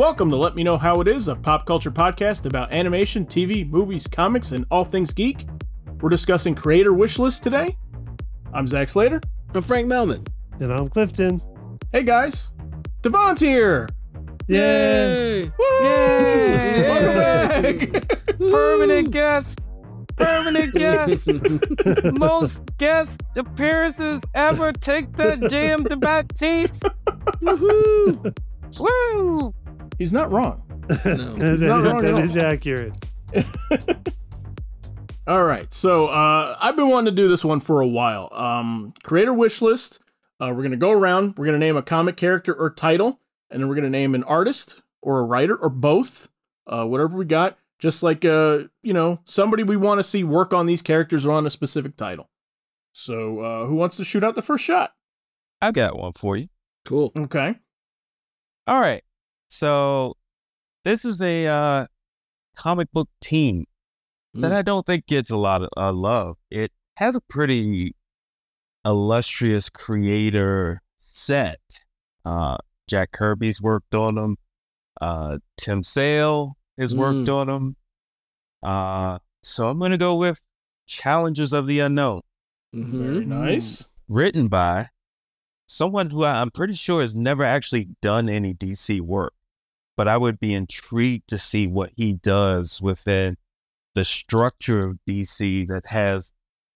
Welcome to Let Me Know How It Is, a pop culture podcast about animation, TV, movies, comics, and all things geek. We're discussing creator wish lists today. I'm Zach Slater. I'm Frank Melman. And I'm Clifton. Hey guys, Devon's here. Yay! Woo! Yay! Welcome back. Permanent guest. Permanent guest. Most guest appearances ever. Take that jam to Baptiste. Woohoo! Woo! He's not wrong. No. He's not wrong at That all. is accurate. All right, so uh, I've been wanting to do this one for a while. Um, creator wish list. Uh, we're gonna go around. We're gonna name a comic character or title, and then we're gonna name an artist or a writer or both, uh, whatever we got. Just like uh, you know, somebody we want to see work on these characters or on a specific title. So, uh, who wants to shoot out the first shot? I've got one for you. Cool. Okay. All right. So this is a uh, comic book team that Mm. I don't think gets a lot of uh, love. It has a pretty illustrious creator set. Uh, Jack Kirby's worked on them. Uh, Tim Sale has worked Mm. on them. Uh, so I'm gonna go with Challengers of the Unknown, Very Mhm. nice. written by someone who I'm pretty sure has never actually done any DC work, but I would be intrigued to see what he does within the structure of DC that has,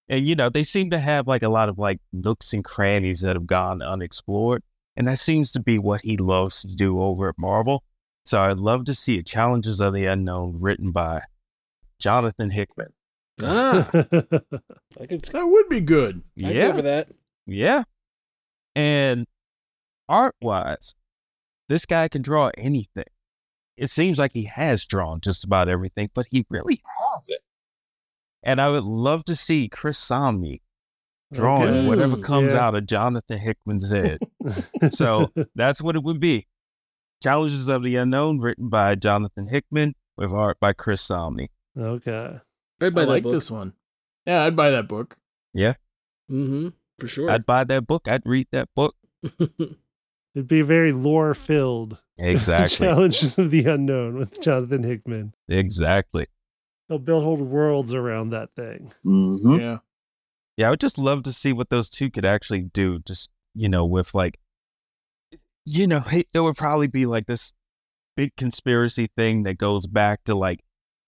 and you know, they seem to have like a lot of like nooks and crannies that have gone unexplored. And that seems to be what he loves to do over at Marvel. So I'd love to see a Challengers of the Unknown written by Jonathan Hickman. Ah, I could. That would be good. I'd yeah. go for that. Yeah. And art wise, this guy can draw anything. It seems like he has drawn just about everything, but he really hasn't. And I would love to see Chris Samnee drawing Okay. whatever comes yeah. out of Jonathan Hickman's head. so that's what it would be. Challengers of the Unknown, written by Jonathan Hickman, with art by Chris Samnee. okay. I'd buy I like book. this one. Yeah, I'd buy that book. Yeah. Mm-hmm. For sure. I'd buy that book. I'd read that book. It'd be very lore filled. Exactly. Challengers of the unknown with Jonathan Hickman. exactly. They'll build whole worlds around that thing. Mm-hmm. Yeah. Yeah, I would just love to see what those two could actually do. Just you know, with like, you know, hey, there would probably be like this big conspiracy thing that goes back to like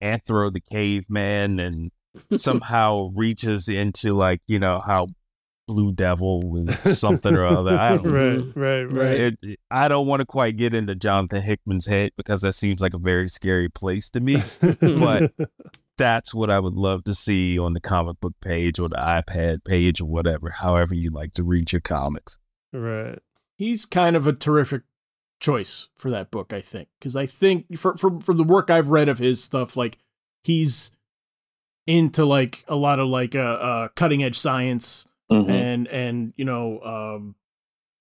Anthro the caveman, and somehow reaches into like you know how Blue Devil was something or other. I don't know. right, Mhm. right, right. Right. It, it- I don't want to quite get into Jonathan Hickman's head because that seems like a very scary place to me. But- That's what I would love to see on the comic book page or the iPad page or whatever, however you like to read your comics. right. he's kind of a terrific choice for that book, I think, because I think for from from the work I've read of his stuff, like he's into like a lot of like uh, uh cutting edge science and and you know um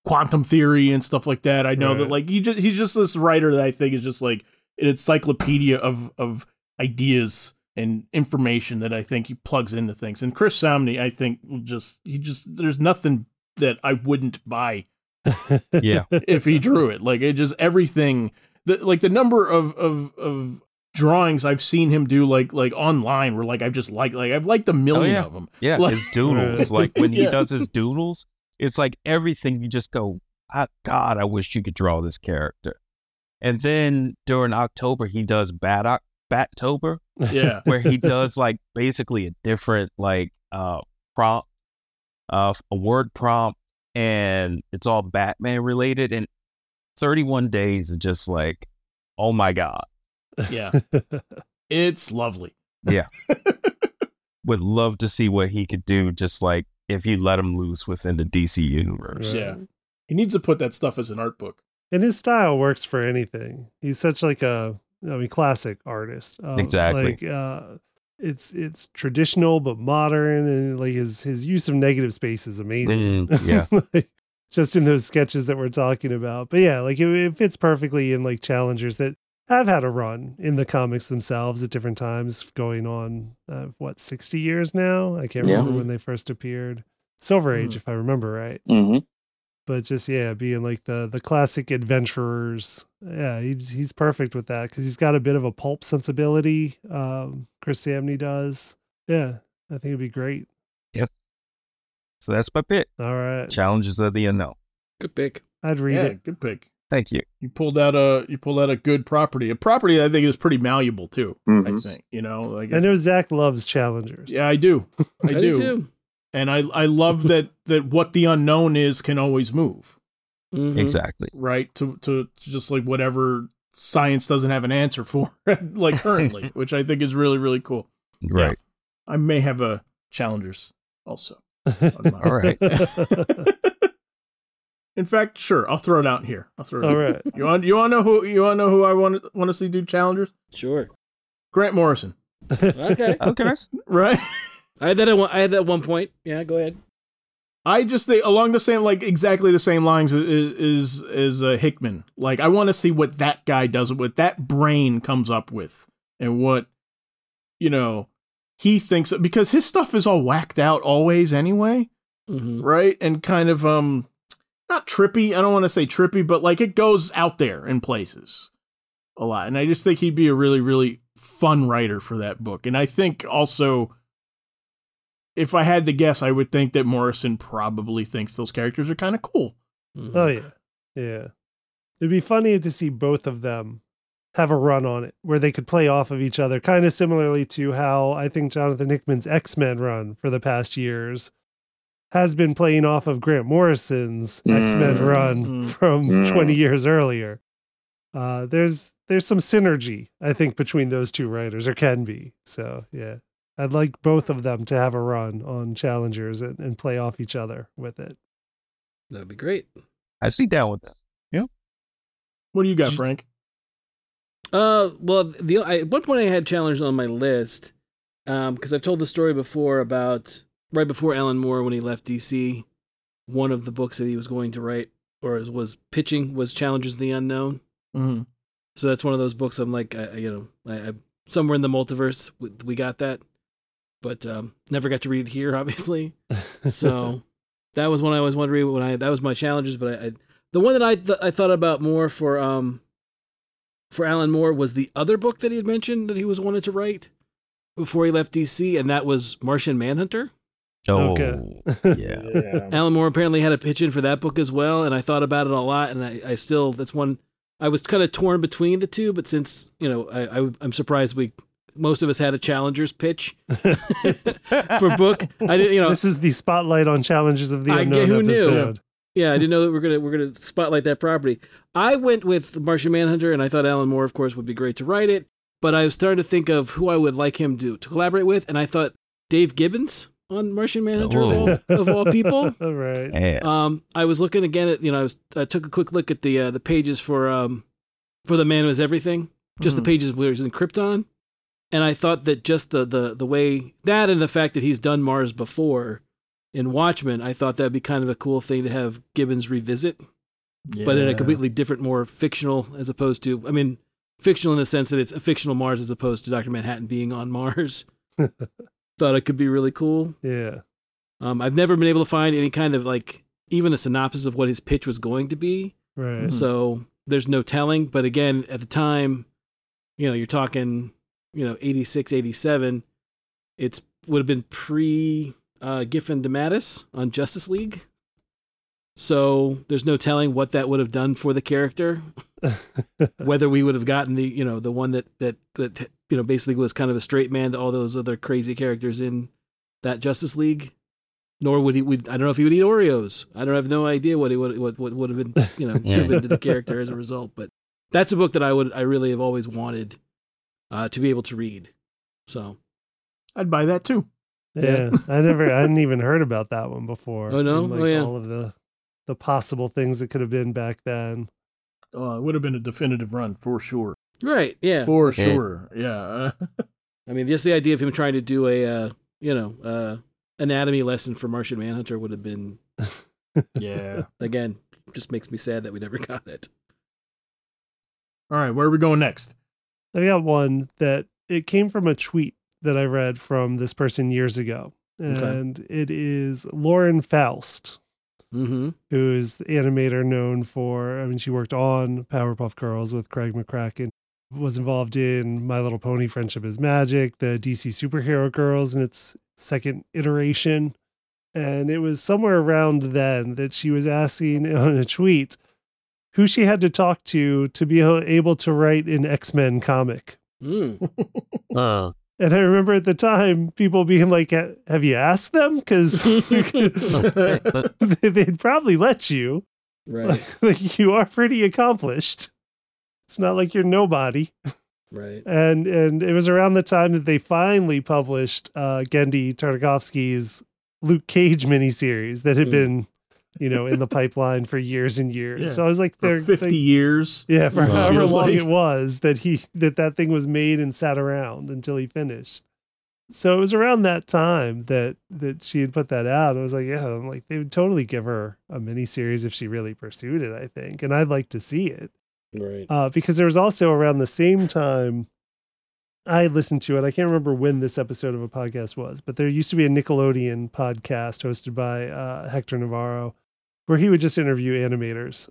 quantum theory and stuff like that. I know that like he just he's just this writer that I think is just like an encyclopedia of of ideas and information that I think he plugs into things. And Chris Samnee, I think, just he just there's nothing that I wouldn't buy Yeah. if he drew it. Like it just everything the like the number of of of drawings I've seen him do like like online where like I've just like like I've liked a million yeah. of them. Yeah. Like- his doodles. Like when he Yeah. does his doodles, it's like everything you just go, "Ah, God, I wish you could draw this character. And then during October, he does Bat Battober, Yeah. where he does like basically a different like uh prompt, uh a word prompt, and it's all Batman related. And 31 days are just like, oh my God. Yeah. It's lovely. Yeah. Would love to see what he could do just like if you let him loose within the DC universe. Right. Yeah. He needs to put that stuff as an art book. and his style works for anything. He's such like a, I mean, classic artist. Um, Exactly. Like, uh, it's it's traditional but modern, and like his his use of negative space is amazing. Mm, yeah. like, just in those sketches that we're talking about. But yeah, like it, it fits perfectly in like challengers that have had a run in the comics themselves at different times, going on uh, what sixty years now. I can't Yeah. remember when they first appeared. Silver Age, Mhm. if I remember right. Mm-hmm. but just yeah, being like the the classic adventurers. Yeah, he's he's perfect with that because he's got a bit of a pulp sensibility. Um, Chris Samnee does. Yeah, I think it'd be great. Yep. So that's my pick. All right, Challengers of the unknown. Good pick. I'd read yeah, it. good pick. Thank you. You pulled out a you pulled out a good property. A property I think is pretty malleable too. I Mhm. think you know like I know Zach loves challengers. Yeah, I do. I, do. too. and I I love that that what the unknown is can always move. Mhm. Exactly. right to to just like whatever science doesn't have an answer for like currently which i think is really really cool Right. i may have a challengers also. All right. In fact sure i'll throw it out here i'll throw it All out. right. you want you want to know who you want to know who i want want to see do challengers Sure. grant morrison Okay. Okay. right I had that at one, I had that at one point. Yeah, go ahead. I just think along the same, like exactly the same lines as is is uh, Hickman. Like I want to see what that guy does, what that brain comes up with, and what you know he thinks because his stuff is all whacked out always anyway, hmm right? And kind of um not trippy. I don't want to say trippy, but like it goes out there in places a lot. And I just think he'd be a really really fun writer for that book. And I think also if I had to guess, I would think that Morrison probably thinks those characters are kind of cool. Mm-hmm. Oh yeah, yeah. It'd be funny to see both of them have a run on it where they could play off of each other, kind of similarly to how I think Jonathan Hickman's X Men run for the past years has been playing off of Grant Morrison's X Men Mm. run Mm. from Mm. 20 years earlier. Uh, there's there's some synergy I think between those two writers, or can be. So yeah, I'd like both of them to have a run on Challengers and, and play off each other with it. That'd be great. I see down with that. Yep. What do you got, Frank? Uh, well, the I, at one point I had Challengers on my list, um, because I've told the story before about right before Alan Moore when he left DC, one of the books that he was going to write or was pitching was Challengers of the Unknown. Mm-hmm. So that's one of those books. I'm like, I, I- you know, I, I somewhere in the multiverse we, we got that, but um, never got to read it here, obviously. So that was one I was wondering when I that was my Challengers. But I, I the one that I th- I thought about more for um for Alan Moore was the other book that he had mentioned that he was wanted to write before he left DC, and that was Martian Manhunter. Oh, Okay. yeah. Yeah. Alan Moore apparently had a pitch in for that book as well, and I thought about it a lot, and I, I still that's one I was kind of torn between the two, but since you know I, I I'm surprised we most of us had a challenger's pitch for book. I didn't you know this is the spotlight on challengers of the I unknown get- who knew? episode. yeah I didn't know that we're gonna we're gonna spotlight that property. I went with Martian Manhunter, and I thought Alan Moore, of course, would be great to write it. But I was starting to think of who I would like him to to collaborate with, and I thought Dave Gibbons on Martian Manhunter of, all, of all people. All right. Yeah. Um, I was looking again at you know I was I took a quick look at the uh, the pages for um for the man who is everything, just Mhm. the pages where he's in Krypton, and I thought that just the the the way that and the fact that he's done Mars before in Watchmen, I thought that'd be kind of a cool thing to have Gibbons revisit, but in a completely different, more fictional as opposed to I mean fictional in the sense that it's a fictional Mars as opposed to Doctor Manhattan being on Mars. thought it could be really cool. Yeah. Um, I've never been able to find any kind of like even a synopsis of what his pitch was going to be. Right. So there's no telling. But again, at the time, you know, you're talking, you know, 86, 87. It's would have been pre uh, Giffen DeMatteis on Justice League. So there's no telling what that would have done for the character. Whether we would have gotten the, you know, the one that that that you know basically was kind of a straight man to all those other crazy characters in that Justice League nor would he would I don't know if he would eat Oreos. I don't have no idea what he would what, what would have been you know Yeah. given to the character as a result. But that's a book that I would I really have always wanted uh, to be able to read. So I'd buy that too. yeah. I never I hadn't even heard about that one before. Oh, no? And, Oh, yeah. all of the the possible things that could have been back then. Uh, it would have been a definitive run for sure. right, yeah. For Yeah. sure. Yeah. I mean, just the idea of him trying to do a uh, you know uh, anatomy lesson for Martian Manhunter would have been yeah. again just makes me sad that we never got it. All right. Where are we going next? I got one that it came from a tweet that I read from this person years ago. Okay. And it is Lauren Faust. Mm-hmm. who's the animator known for, I mean, she worked on Powerpuff Girls with Craig McCracken, was involved in My Little Pony Friendship is Magic, the DC Superhero Girls in its second iteration. And it was somewhere around then that she was asking on a tweet who she had to talk to to be able to write an X Men comic. Mm. Uh, And I remember at the time people being like, Have you asked them? Because they'd probably let you. Right. like you are pretty accomplished. It's not like you're nobody. Right. And and it was around the time that they finally published uh Genndy Tartakovsky's Luke Cage miniseries that had Mm. been, you know, in the pipeline for years and years. Yeah. So I was like For 50 they- years. yeah, for Wow. however long like- it was that he that that thing was made and sat around until he finished. So it was around that time that that she had put that out. I was like, yeah, I'm like they would totally give her a miniseries if she really pursued it. I think, and I'd like to see it Right. uh, because there was also around the same time I listened to it. I can't remember when this episode of a podcast was, but there used to be a Nickelodeon podcast hosted by uh, Hector Navarro where he would just interview animators.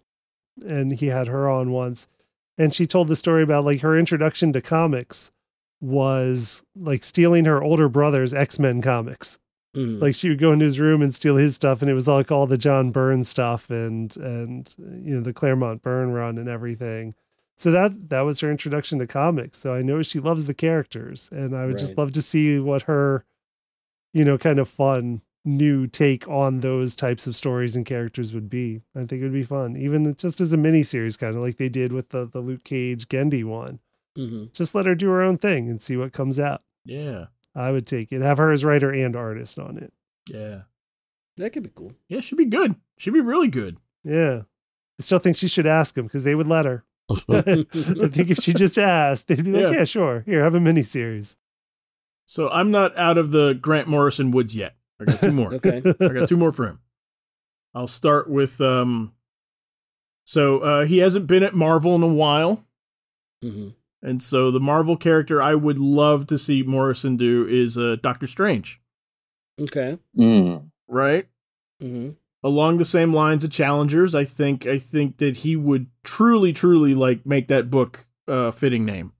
And he had her on once. And she told the story about like her introduction to comics was like stealing her older brother's X Men comics Mhm. like she would go into his room and steal his stuff and it was like all the john byrne stuff and and you know the claremont byrne run and everything so that that was her introduction to comics so i know she loves the characters and i would just love to see what her you know kind of fun new take on those types of stories and characters would be i think it would be fun even just as a mini series kind of like they did with the the luke cage genndy one Mhm. just let her do her own thing and see what comes out Yeah. i would take it have her as writer and artist on it Yeah. That could be cool. Yeah, she'd be good. She'd be really good. Yeah. I still think she should ask them because they would let her. I think if she just asked, they'd be like, Yeah. yeah, sure. Here, have a miniseries. So I'm not out of the Grant Morrison woods yet. I got two more. Okay. I got two more for him. I'll start with um so uh he hasn't been at Marvel in a while. hmm And so the Marvel character I would love to see Morrison do is uh Doctor Strange, Okay. mm. right? hmm Along the same lines of Challengers, I think I think that he would truly truly like make that book uh fitting name.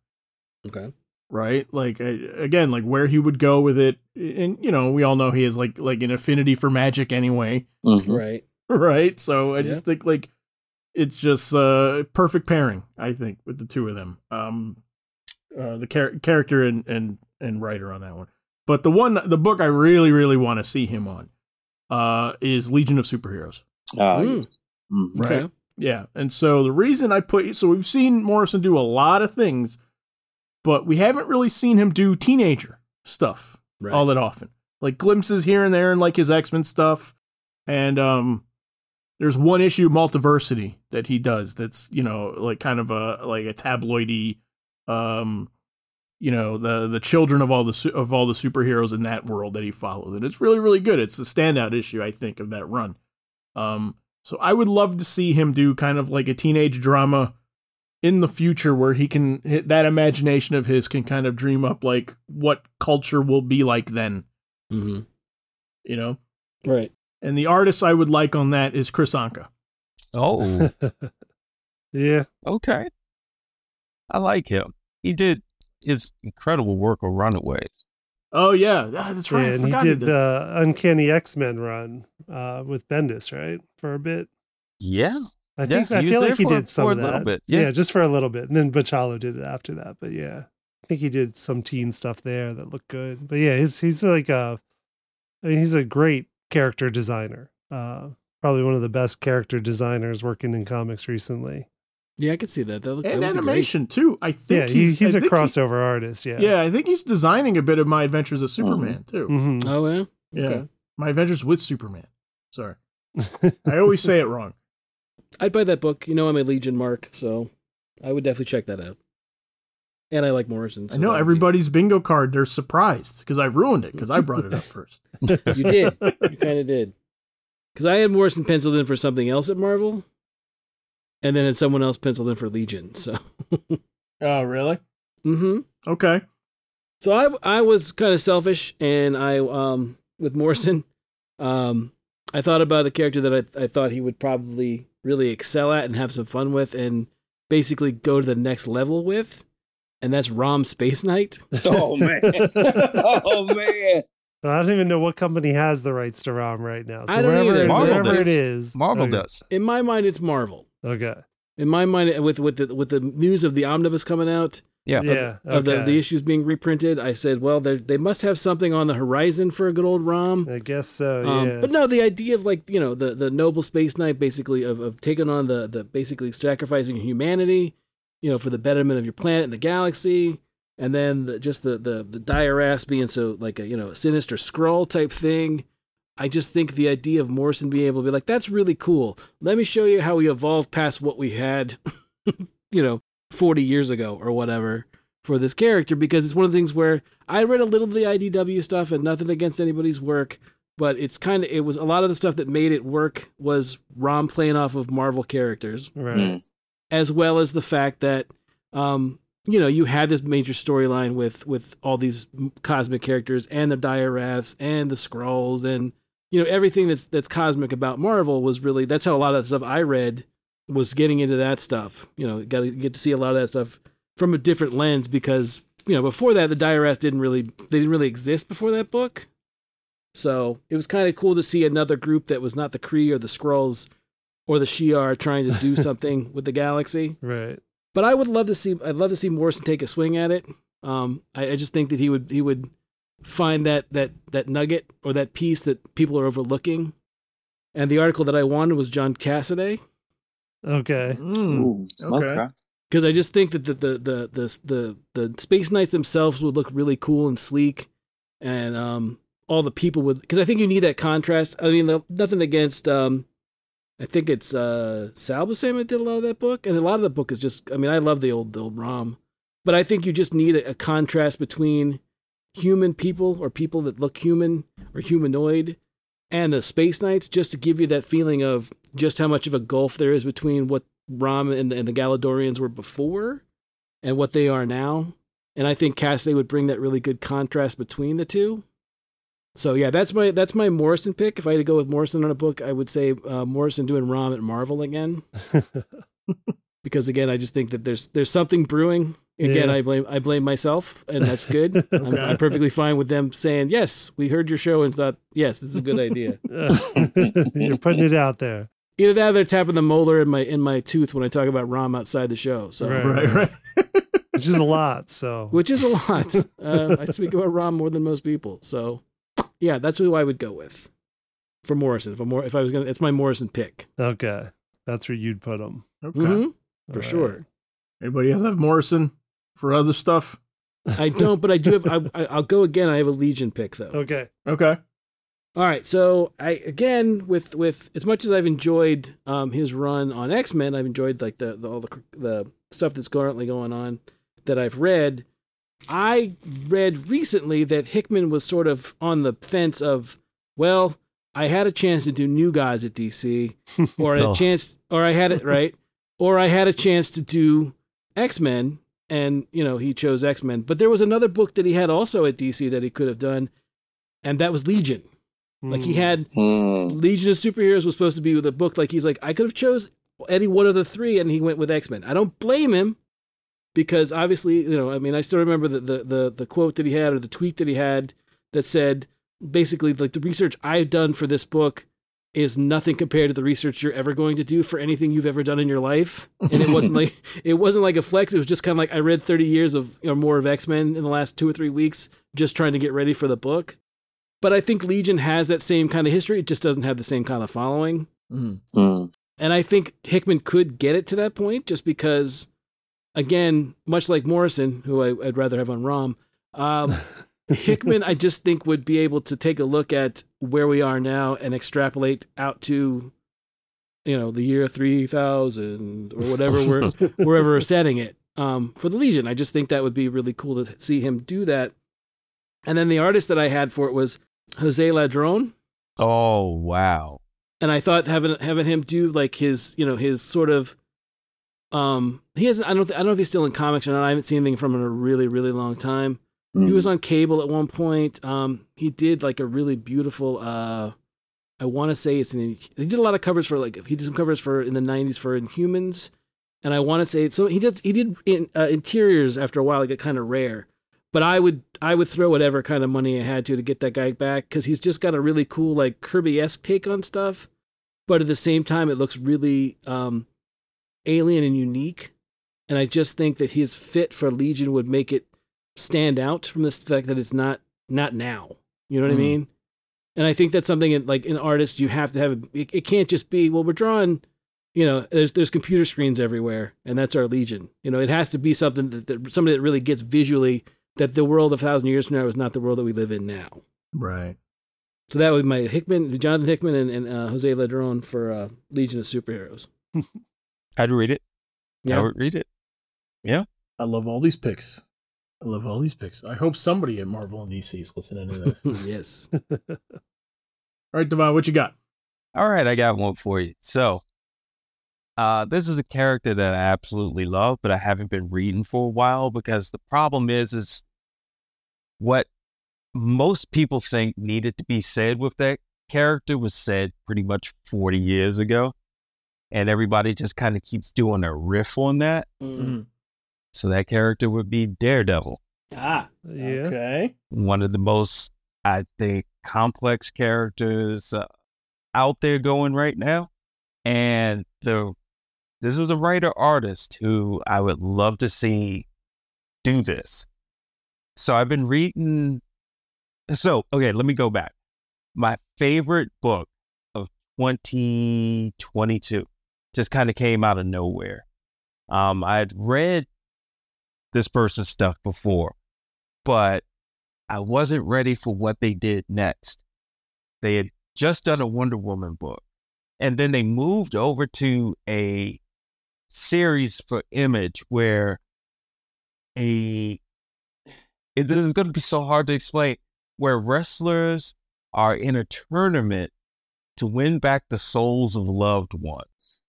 Okay. Right like I, again like where he would go with it and you know we all know he has like like an affinity for magic anyway Mhm. Right. right so i Yeah. just think like it's just uh perfect pairing i think with the two of them um uh the char- character and and and writer on that one but the one the book i really really want to see him on uh is legion of superheroes Ah, Mm. yes. Right. Okay. yeah. And so the reason I put so we've seen Morrison do a lot of things, but we haven't really seen him do teenager stuff Right. all that often. Like glimpses here and there and like his X-Men stuff. And um there's one issue multiversity that he does that's, you know, like kind of a like a tabloidy um you know, the the children of all the su- of all the superheroes in that world that he followed. And it's really really good. It's a standout issue I think of that run. Um so I would love to see him do kind of like a teenage drama in the future where he can hit that imagination of his can kind of dream up like what culture will be like then, hmm you know? Right. And the artist I would like on that is Kris Anka. Oh, yeah. okay. I like him. He did his incredible work on Runaways. Oh yeah, Ah, that's right. I and he did did the Uncanny X Men run uh, with Bendis, right? For a bit. Yeah. I Yeah, think he I feel like he for- did some for a of little that. bit, yeah. just for a little bit. And then Bachalo did it after that. But yeah. I think he did some teen stuff there that looked good. But yeah, he's he's like a I mean, he's a great character designer. Uh probably one of the best character designers working in comics recently. Yeah, I could see that. That look, and would be great. animation too. I think he, he's, he's I a think he- crossover artist. Yeah. yeah, I think he's designing a bit of my Adventures of Superman too. Mhm. Oh yeah. Yeah, my Adventures with Superman. Sorry, I always say it wrong. I'd buy that book. You know, I'm a Legion mark, so I would definitely check that out. And I like Morrison. I know that would be- everybody's bingo card. They're surprised because I ruined it because I brought it up first. You did. You kind of did. Because I had Morrison penciled in for something else at Marvel, and then had someone else penciled in for Legion. So, Oh, really? Mm-hmm. Okay. so I I was kind of selfish, and I um with Morrison, um I thought about a character that I, I thought he would probably really excel at and have some fun with and basically go to the next level with. And that's Rom Space Knight. Oh man. oh man. I don't even know what company has the rights to ROM right now. So I don't wherever, either. Marvel wherever does. is. Marvel okay. does. In my mind, it's Marvel. Okay. In my mind, with with the with the news of the omnibus coming out, Yeah. Yeah. of the, okay. the issues being reprinted, I said, well, they they must have something on the horizon for a good old Rom. I guess so. Um, yeah. But no, the idea of like you know the the noble space knight, basically of, of taking on the the basically sacrificing humanity, you know, for the betterment of your planet and the galaxy, and then the, just the the the dire ass being so like a you know a sinister Skrull type thing. I just think the idea of Morrison being able to be like, that's really cool. Let me show you how we evolved past what we had, you know, 40 years ago or whatever for this character because it's one of the things where I read a little of the IDW stuff and nothing against anybody's work, but it's kind of, it was a lot of the stuff that made it work was Rom playing off of Marvel characters right. Mm. as well as the fact that um, you know you had this major storyline with with all these cosmic characters and the Dire Wraiths and the Skrulls and you know everything that's that's cosmic about Marvel was really that's how a lot of the stuff I read was getting into that stuff. You know, got to get to see a lot of that stuff from a different lens because you know before that the Wraiths didn't really they didn't really exist before that book. So it was kind of cool to see another group that was not the Kree or the Skrulls or the Shi'ar trying to do something with the galaxy. Right. But I would love to see. I'd love to see Morrison take a swing at it. Um, I, I just think that he would he would find that that that nugget or that piece that people are overlooking. And the article that I wanted was John Cassaday Okay. Mm, Ooh, okay. okay. because I just think that the the, the the the the Space Knights themselves would look really cool and sleek, and um, all the people would because I think you need that contrast. I mean, nothing against um, I think it's uh Sal Buscema that did a lot of that book, and a lot of the book is just. I mean, I love the old the old Rom, but I think you just need a, a contrast between human people or people that look human or humanoid and the space knights just to give you that feeling of just how much of a gulf there is between what Rom and the, and the Galadorians were before and what they are now. And I think Cassaday would bring that really good contrast between the two. So yeah, that's my that's my Morrison pick. If I had to go with Morrison on a book, I would say uh, Morrison doing Rom at Marvel again, because again, I just think that there's there's something brewing. Again, Yeah. I blame I blame myself, and that's good. I'm, I'm perfectly fine with them saying yes. We heard your show and thought yes, this is a good idea. You're putting it out there. Either that, or they're tapping the molar in my in my tooth when I talk about Rom outside the show. So, Right. Right, right. Which is a lot. So which is a lot. Uh, I speak about Rom more than most people. So, yeah, that's who I would go with for Morrison. If I'm more, if I was gonna, it's my Morrison pick okay. That's where you'd put them. Okay. Mhm, for sure. Anybody else have Morrison for other stuff? I don't, but I do have. I, I- I'll go again. I have a Legion pick though. Okay. Okay. All right, so I again with with as much as I've enjoyed um, his run on X Men, I've enjoyed like the, the all the the stuff that's currently going on that I've read. I read recently that Hickman was sort of on the fence of, well, I had a chance to do New Gods at DC, or a Oh. chance, or I had it right, or I had a chance to do X Men, and you know he chose X Men. But there was another book that he had also at DC that he could have done, and that was Legion. Like he Mm. had Mm. Legion of Superheroes was supposed to be with a book. Like he's like, I could have chose any one of the three, and he went with X Men. I don't blame him because obviously, you know, I mean, I still remember the, the the the quote that he had or the tweet that he had that said basically like the research I've done for this book is nothing compared to the research you're ever going to do for anything you've ever done in your life. And it wasn't like it wasn't like a flex. It was just kind of like I read 30 years of or more of X Men in the last two or three weeks, just trying to get ready for the book. But I think Legion has that same kind of history. It just doesn't have the same kind of following. Mm. Mm. And I think Hickman could get it to that point just because, again, much like Morrison, who I, I'd rather have on ROM, um, Hickman, I just think would be able to take a look at where we are now and extrapolate out to, you know, the year 3000 or whatever we're, wherever we're setting it um, for the Legion. I just think that would be really cool to see him do that. And then the artist that I had for it was Jose Ladronn Oh wow. and I thought having having him do like his you know his sort of um he hasn't I don't I don't know if he's still in comics or not I haven't seen anything from him in a really really long time he Mm. was on cable at one point um he did like a really beautiful uh I want to say it's an. He did a lot of covers for like he did some covers for in the '90s for Inhumans, and I want to say so he did he did in, uh, interiors after a while. It got kind of rare, but I would I would throw whatever kind of money I had to to get that guy back because he's just got a really cool like Kirby esque take on stuff, but at the same time it looks really um, alien and unique, and I just think that his fit for Legion would make it stand out from the fact that it's not not now. You know what I Mm. mean? And I think that's something in, like an artist you have to have. It, it can't just be well we're drawing. You know, there's there's computer screens everywhere, and that's our Legion. You know, it has to be something that, that somebody that really gets visually that the world a thousand years from now is not the world that we live in now. Right. So that would be my Hickman, Jonathan Hickman, and, and uh, Jose Ladronn for uh, Legion of Superheroes. I'd read it. I Yeah, would read it. Yeah. I love all these picks. I love all these picks. I hope somebody at Marvel and DC is listening to this. yes. all right, Devon, what you got? All right, I got one for you. So, uh, this is a character that I absolutely love, but I haven't been reading for a while because the problem is, is what most people think needed to be said with that character was said pretty much 40 years ago. And everybody just kind of keeps doing a riff on that. Mm. So that character would be Daredevil, Ah, yeah. Okay. one of the most, I think, complex characters uh, out there going right now. And the this is a writer artist who I would love to see do this. So I've been reading. So, okay, let me go back. My favorite book of 2022 just kind of came out of nowhere. Um, I'd read this person's stuff before, but I wasn't ready for what they did next. They had just done a Wonder Woman book, and then they moved over to a series for Image where a it, this is going to be so hard to explain where wrestlers are in a tournament to win back the souls of loved ones.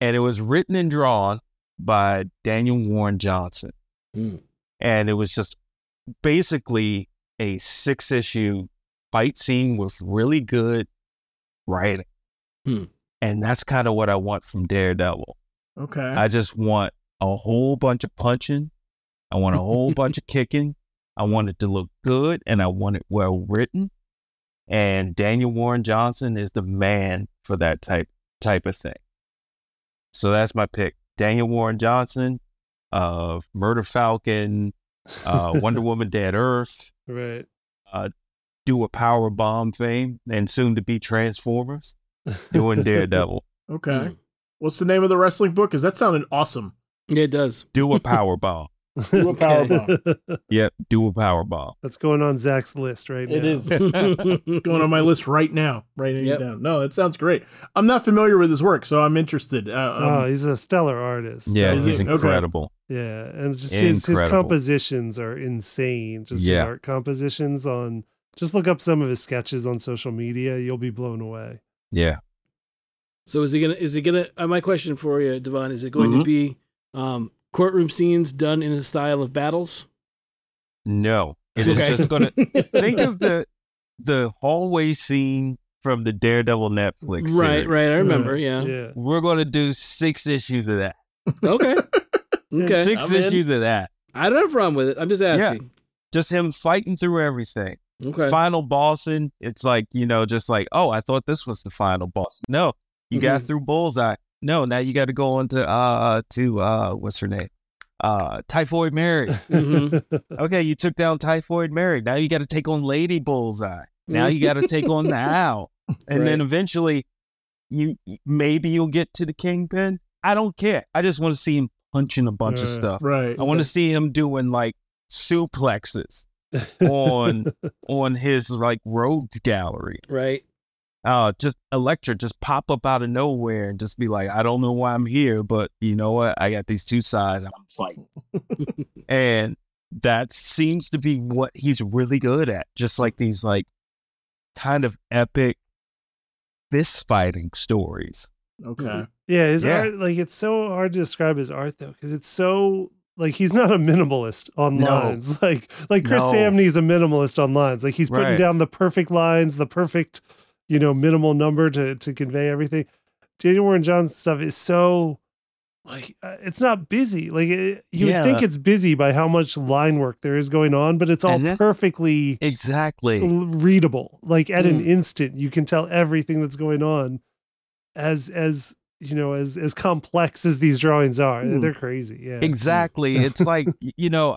And it was written and drawn by Daniel Warren Johnson. Hmm. And it was just basically a six issue fight scene with really good writing. Hmm. And that's kind of what I want from Daredevil. Okay. I just want a whole bunch of punching. I want a whole bunch of kicking. I want it to look good and I want it well written. And Daniel Warren Johnson is the man for that type type of thing. So that's my pick. Daniel Warren Johnson of Murder Falcon, uh, Wonder Woman Dead Earth, Right. do a power bomb fame, and soon to be Transformers, doing Daredevil. okay. Mm. What's the name of the wrestling book? Because that sounded awesome. yeah, it does. Do a power bomb. Do a power bomb. Yep, do a power bomb. That's going on Zach's list right now. It is. It's going on my list right now. Writing Yep. it down. No, that sounds great. I'm not familiar with his work, so I'm interested. Uh, um, oh, he's a stellar artist. Yeah, Is he's he? Okay. incredible. Yeah, and just his, his compositions are insane. Just Yeah. his art compositions on. Just look up some of his sketches on social media. You'll be blown away. Yeah. So is he gonna? Is he gonna? Uh, my question for you, Devon, is it going to Mhm. be um, courtroom scenes done in the style of battles? No, it is Okay. just gonna think of the the hallway scene from the Daredevil Netflix. right, series. right. I remember. Yeah. Yeah. We're gonna do six issues of that. Okay. Okay. Six I'm in. issues of that. I don't have a problem with it. I'm just asking. Yeah. Just him fighting through everything. Okay. Final bossing. It's like you know, just like oh, I thought this was the final boss. No, you got Mhm. through Bullseye. No, now you got to go on to uh to uh what's her name, uh Typhoid Mary. Mhm. Okay, you took down Typhoid Mary. Now you got to take on Lady Bullseye. Now you got to take on the Owl, and then eventually, you maybe you'll get to the Kingpin. I don't care. I just want to see him punching a bunch of stuff. right. I want to see him doing like suplexes on on his like rogues gallery. Right. Uh, just Elektra just pop up out of nowhere and just be like, I don't know why I'm here, but you know what? I got these two sides I'm fighting. and that seems to be what he's really good at. Just like these like kind of epic fist fighting stories. Okay. Yeah, his Yeah. art like it's so hard to describe his art though because it's so like he's not a minimalist on No. lines. Like like Chris No. Samnee's a minimalist on lines. Like he's putting Right. down the perfect lines, the perfect you know, minimal number to to convey everything. Daniel Warren Johnson stuff is so like uh, it's not busy. Like it, you Yeah. would think it's busy by how much line work there is going on, but it's all that- perfectly Exactly. readable. Like at an Mm. instant, you can tell everything that's going on. As as you know, as as complex as these drawings are, Mm. they're crazy. Yeah, Exactly. It's like, you know,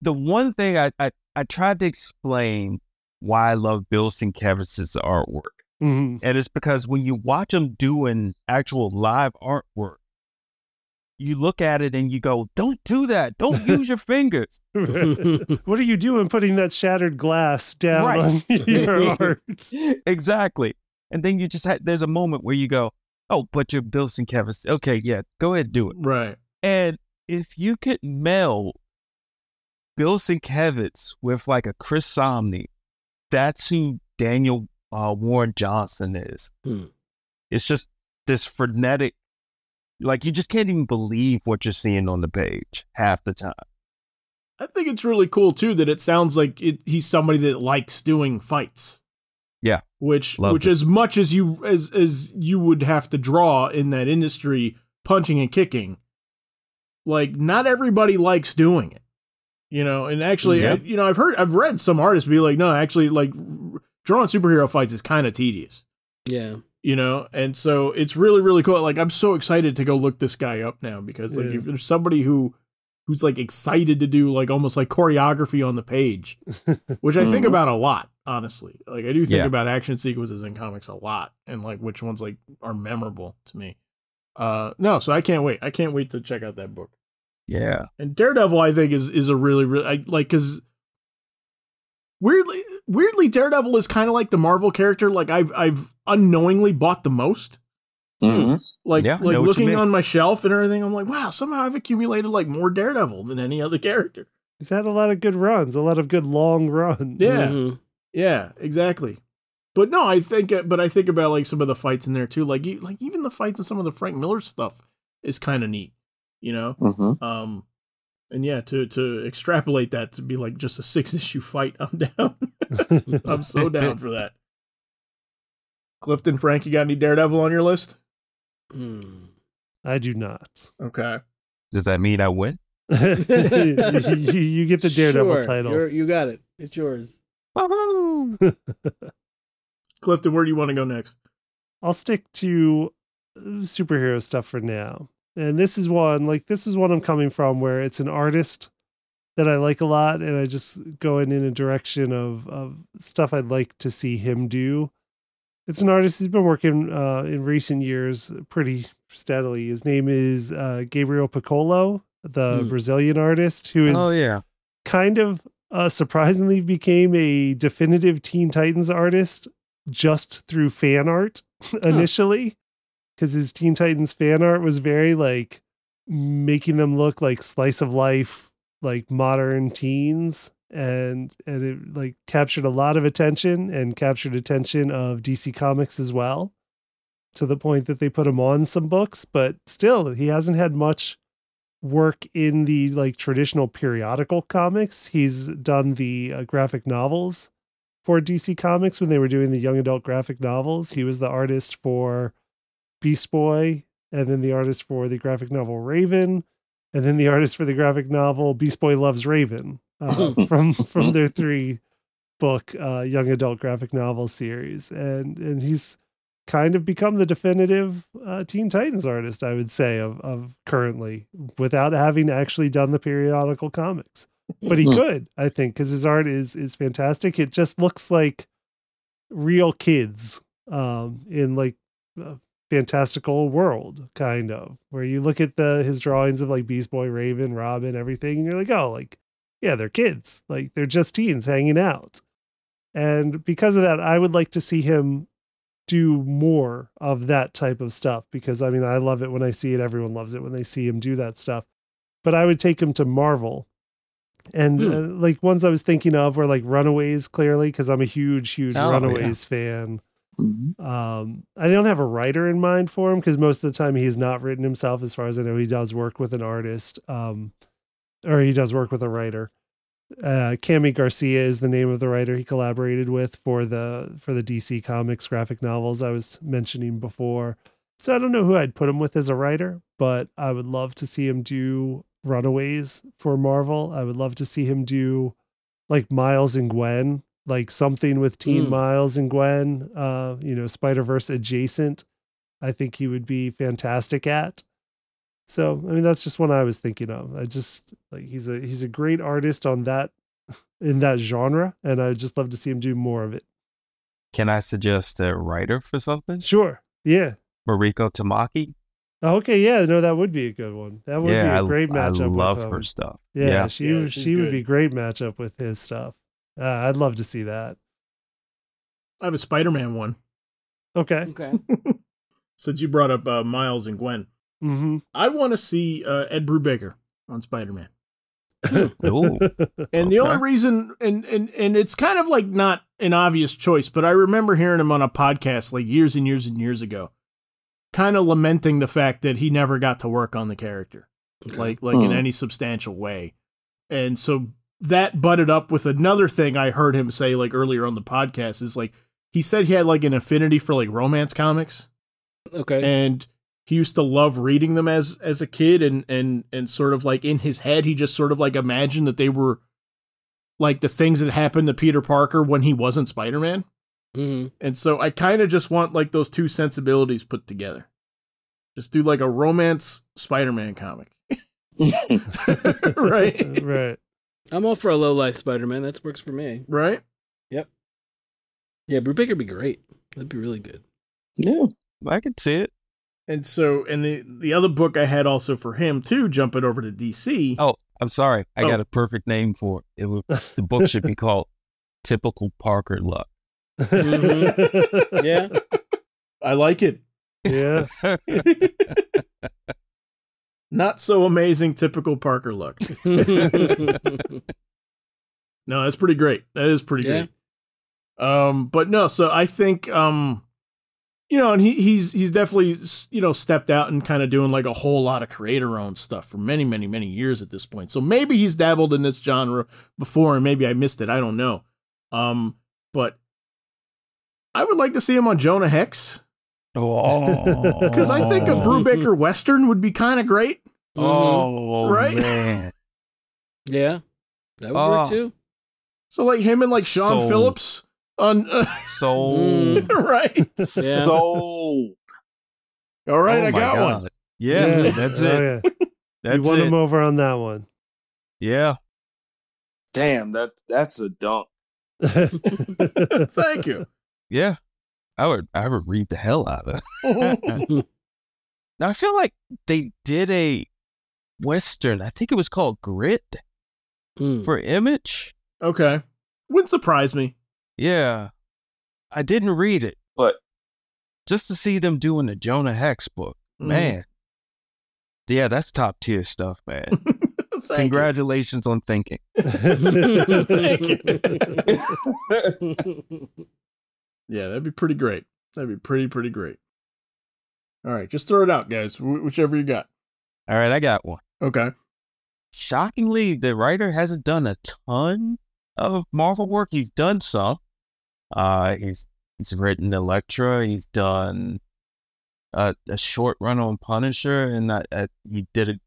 the one thing I, I, I tried to explain why I love Bill Sienkiewicz's artwork. Mhm. And it's because when you watch him doing actual live artwork, you look at it and you go, don't do that. Don't use your fingers. what are you doing putting that shattered glass down Right. on your art? exactly. And then you just had, there's a moment where you go, oh, but you're Bill Sienkiewicz. Okay, yeah, go ahead, do it. Right. And if you could meld Bill Sienkiewicz with like a Chris Samnee, that's who Daniel uh, Warren Johnson is. Hmm. It's just this frenetic, like you just can't even believe what you're seeing on the page half the time. I think it's really cool too that it sounds like it, he's somebody that likes doing fights. Yeah. Which Loved which it. as much as you as as you would have to draw in that industry punching and kicking like not everybody likes doing it. You know, and actually Yeah. I- you know, I've heard I've read some artists be like no, actually like drawing superhero fights is kind of tedious. yeah. you know and so it's really really cool like i'm so excited to go look this guy up now because like Yeah. if there's somebody who who's like excited to do like almost like choreography on the page which i think Mhm. about a lot honestly like i do think Yeah. about action sequences in comics a lot and like which ones like are memorable to me uh no so i can't wait i can't wait to check out that book Yeah. and Daredevil, I think, is is a really really I, like because weirdly weirdly Daredevil is kind of like the Marvel character. Like I've I've unknowingly bought the most. Mhm. Like Yeah, like know what you looking on my shelf and everything, I'm like, wow, somehow I've accumulated like more Daredevil than any other character. He's had a lot of good runs, a lot of good long runs. Yeah. Mhm. Yeah, exactly. But no, I think, uh, but I think about like some of the fights in there too. Like, like even the fights in some of the Frank Miller stuff is kind of neat, you know. Mhm. Um, and yeah, to to extrapolate that to be like just a six issue fight, I'm down. I'm so down for that. Clifton, Frank, you got any Daredevil on your list? Hmm. I do not. Okay. Does that mean I win? you, you get the Daredevil Sure, title. you're- you got it. It's yours. Woohoo! Clifton, where do you want to go next? I'll stick to superhero stuff for now. And this is one, like, this is one I'm coming from where it's an artist that I like a lot. And I just going in a direction of, of stuff I'd like to see him do. It's an artist who's been working uh, in recent years pretty steadily. His name is uh, Gabriel Picolo, the Hmm. Brazilian artist who is oh yeah. kind of uh, surprisingly became a definitive Teen Titans artist just through fan art initially. Because his Teen Titans fan art was very like making them look like slice of life, like modern teens. And and it like captured a lot of attention and captured attention of DC Comics as well. To the point that they put him on some books, but still he hasn't had much work in the like traditional periodical comics. He's done the uh, graphic novels for DC Comics when they were doing the young adult graphic novels. He was the artist for Beast Boy and then the artist for the graphic novel Raven and then the artist for the graphic novel Beast Boy Loves Raven uh, from from their three book uh, young adult graphic novel series and and he's kind of become the definitive uh, Teen Titans artist, I would say, of of currently, without having actually done the periodical comics. But he Hmm. could, I think, because his art is is fantastic. It just looks like real kids um, in like a fantastical world, kind of, where you look at the his drawings of like Beast Boy, Raven, Robin, everything, and you're like, oh, like yeah, they're kids, like they're just teens hanging out. And because of that, I would like to see him do more of that type of stuff because I mean, I love it when I see it. Everyone loves it when they see him do that stuff. But I would take him to Marvel. And Hmm. uh, like ones I was thinking of were like Runaways, clearly, because I'm a huge, huge Oh, yeah. Runaways fan. Mhm. Um, I don't have a writer in mind for him because most of the time he's not written himself. As far as I know, he does work with an artist, um, or he does work with a writer. Uh, Kami Garcia is the name of the writer he collaborated with for the for the DC Comics graphic novels I was mentioning before. So I don't know who I'd put him with as a writer, but I would love to see him do Runaways for Marvel. I would love to see him do like Miles and Gwen, like something with Teen Mm. Miles and Gwen, uh, you know, Spider Verse adjacent. I think he would be fantastic at. So I mean, that's just one I was thinking of. I just like he's a he's a great artist on that in that genre, and I'd just love to see him do more of it. Can I suggest a writer for something? Sure, yeah. Mariko Tamaki. Okay, yeah, no, that would be a good one. That would yeah, be a great I, matchup. I love with, her stuff. Yeah, Yeah. she Yeah, would- she's she would be great matchup with his stuff. Uh, I'd love to see that. I have a Spider-Man one. Okay. Okay. Since you brought up uh, Miles and Gwen, Mm-hmm. I want to see uh, Ed Brubaker on Spider-Man. Ooh. And the Okay. only reason, and, and and it's kind of like not an obvious choice, but I remember hearing him on a podcast like years and years and years ago, kind of lamenting the fact that he never got to work on the character, like like in Hmm. any substantial way. And so that butted up with another thing I heard him say like earlier on the podcast is like he said he had like an affinity for like romance comics Okay. and he used to love reading them as as a kid and and and sort of like in his head he just sort of like imagined that they were like the things that happened to Peter Parker when he wasn't Spider-Man. hmm And so I kind of just want like those two sensibilities put together. Just do like a romance Spider-Man comic. right? right. I'm all for a low life Spider Man. That works for me. Right? Yep. Yeah, Brubaker would be great. That'd be really good. yeah. I could see it. And so and the the other book I had also for him too jumping over to DC. Oh, I'm sorry. I Oh. got a perfect name for it. it would, the book should be called Typical Parker Luck. Mhm. Yeah. I like it. yeah. Not so amazing typical Parker look. No, that's pretty great. That is pretty Yeah. great. Um, but no, so I think um, you know, and he he's he's definitely you know stepped out and kind of doing like a whole lot of creator owned stuff for many many many years at this point. So maybe he's dabbled in this genre before, and maybe I missed it. I don't know. Um, but I would like to see him on Jonah Hex oh, because I think a Brubaker Western would be kind of great. Oh, Right? man. Yeah. That would Oh. work too. So like him and like Sean Sold. Phillips on uh, So, Mm. right. Yeah. So All right, oh I got God. one. Yeah, that's Oh, it. yeah. That's you won it. him over on that one. Yeah. damn, that that's a dunk. Thank you. Yeah. I would I would read the hell out of it. Now I feel like they did a western. I think it was called Grit Mm. for Image. okay. Wouldn't surprise me. Yeah. I didn't read it, But just to see them doing the Jonah Hex book, Mm. man. Yeah, that's top tier stuff, man. Thank Congratulations on thinking. Thank you. Yeah, that'd be pretty great. That'd be pretty, pretty great. All right, just throw it out, guys. Wh- whichever you got. All right, I got one. Okay. Shockingly, the writer hasn't done a ton of Marvel work. He's done some. Uh, he's he's written Elektra. He's done a, a short run on Punisher, and uh, uh, he did a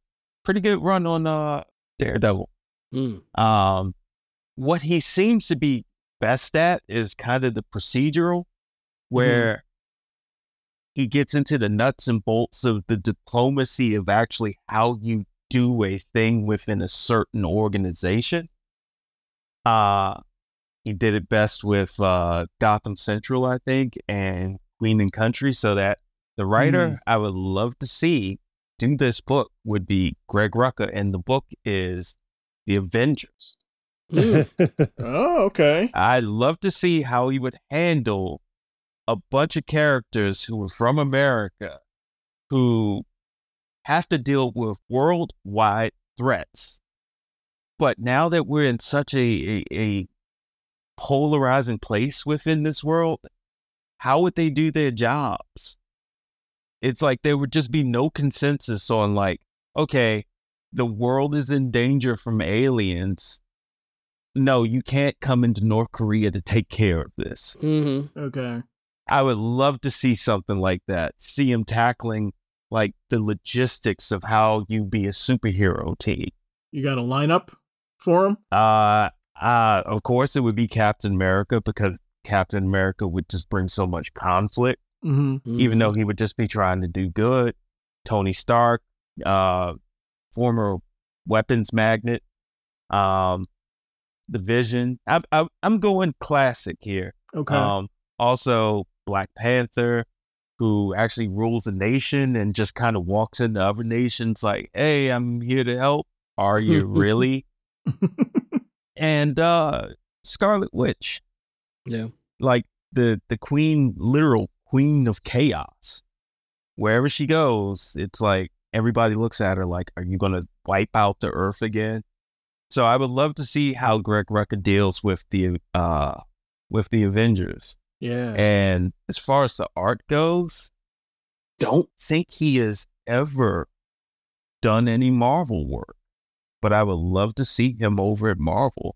pretty good run on uh, Daredevil. Mm. Um, what he seems to be best at is kind of the procedural, where he gets into the nuts and bolts of the diplomacy of actually how you do a thing within a certain organization. Uh, he did it best with uh, Gotham Central, I think, and Queen and Country. So that the writer I would love to see do this book would be Greg Rucka, and the book is The Avengers. Mm. Oh, okay. I'd love to see how he would handle a bunch of characters who are from America who have to deal with worldwide threats. But now that we're in such a, a, a polarizing place within this world, how would they do their jobs? It's like there would just be no consensus on, like, okay, the world is in danger from aliens no, you can't come into North Korea to take care of this. Mm-hmm. Okay. I would love to see something like that. See him tackling like the logistics of how you be a superhero team. You got a lineup for him? Uh, uh, of course, it would be Captain America because Captain America would just bring so much conflict, Mm-hmm. even though he would just be trying to do good. Tony Stark, uh, former weapons magnet, um, the Vision. I'm I'm, I'm going classic here. Okay. Um, also Black Panther, who actually rules a nation and just kind of walks into other nations like, "Hey, I'm here to help." Are you really? and uh Scarlet Witch, Yeah. like the the queen, literal queen of chaos. Wherever she goes, it's like everybody looks at her like, "Are you gonna wipe out the earth again?" So I would love to see how Greg Rucka deals with the uh with the Avengers. yeah. And as far as the art goes, don't think he has ever done any Marvel work. But I would love to see him over at Marvel.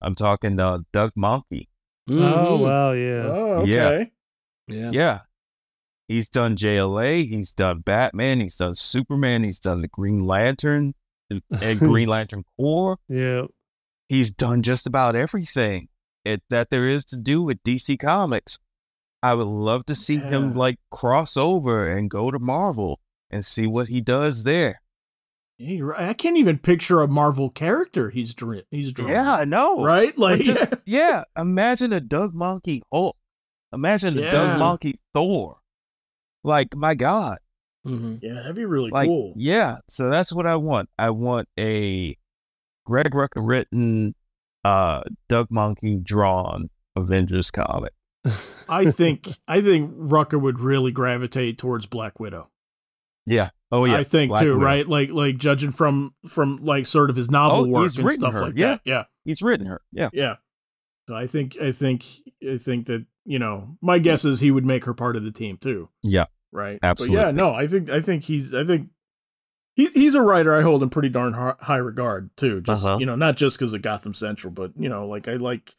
I'm talking uh, Doug Mahnke. Oh Mhm. wow, yeah. oh, okay. yeah. Yeah. Yeah. He's done JLA, he's done Batman, he's done Superman, he's done the Green Lantern and, Green Lantern Corps. Yeah. He's done just about everything it, that there is to do with DC Comics. I would love to see him like cross over and go to Marvel and see what he does there. Yeah, you're right. I can't even picture a Marvel character he's drawn. He's drawn. Yeah, I know. Right? Like just yeah, imagine a Doug Mahnke Hulk. Imagine a Yeah. Doug Mahnke Thor. Like my God. Mm-hmm. yeah, that'd be really Like cool. yeah. So that's what I want. I want a Greg Rucka written, uh, Doug Mahnke drawn Avengers comic. I think I think Rucka would really gravitate towards Black Widow. Yeah. Oh yeah. I think Black too, Widow. right? Like like judging from from like sort of his novel Oh, work he's and written stuff her, like yeah. that. Yeah. He's written her. Yeah. Yeah. So I think I think I think that, you know, my guess is he would make her part of the team too. Yeah. Right. But yeah, no, I think I think he's I think he, he's a writer I hold in pretty darn high regard too. Just Uh-huh. you know, not just because of Gotham Central, but you know, like I like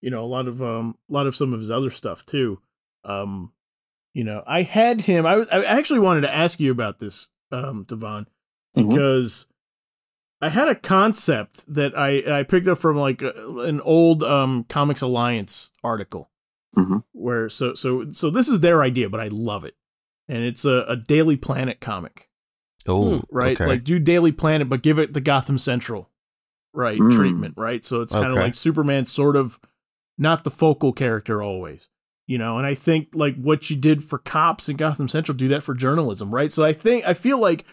you know a lot of um a lot of some of his other stuff too. Um, you know, I had him. I was- I actually wanted to ask you about this, um, Devon, Mhm. because I had a concept that I I picked up from like uh, an old um Comics Alliance article Mhm. where so so so this is their idea, but I love it, and it's a, a Daily Planet comic Oh, right? okay. Like do Daily Planet, but give it the Gotham Central, right? Mm. Treatment, right? So it's kind of Okay. like Superman, sort of not the focal character always, you know. And I think like what you did for cops in Gotham Central, do that for journalism, right? So I think I feel like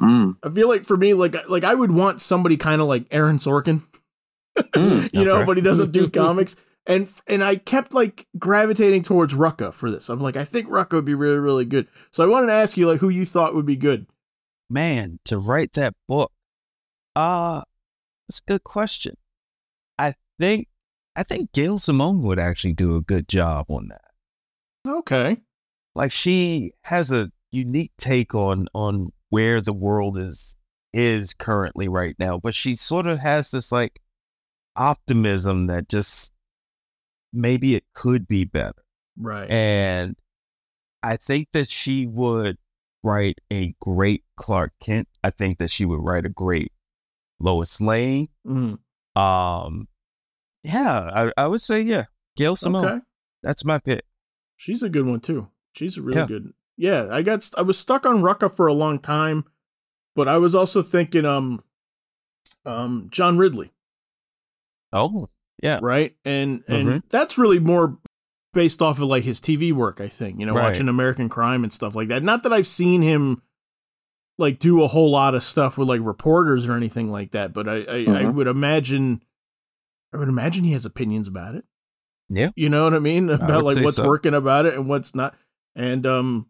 Mm. I feel like for me, like like I would want somebody kind of like Aaron Sorkin, Mm. you know, but he doesn't do comics. And and I kept like gravitating towards Rucka for this. I'm like, I think Rucka would be really really good. So I wanted to ask you like who you thought would be good. man, to write that book, uh, that's a good question. I think, I think Gail Simone would actually do a good job on that. Okay. Like she has a unique take on on where the world is is currently right now, but she sort of has this like optimism that just maybe it could be better. Right. And I think that she would write a great Clark Kent. I think that she would write a great Lois Lane. Mhm. Um, yeah, I, I would say yeah, Gail Simone. Okay. That's my pick. She's a good one too. She's a really Yeah. good. Yeah, I got I was stuck on Rucka for a long time, but I was also thinking um um John Ridley, Oh, yeah, right? And and Mhm. that's really more based off of like his TV work, I think. You know, Right. watching American Crime and stuff like that. Not that I've seen him like do a whole lot of stuff with like reporters or anything like that, but I I, I Mhm. would imagine I would imagine he has opinions about it. Yeah. You know what I mean? About would like what's so. working about it and what's not. And um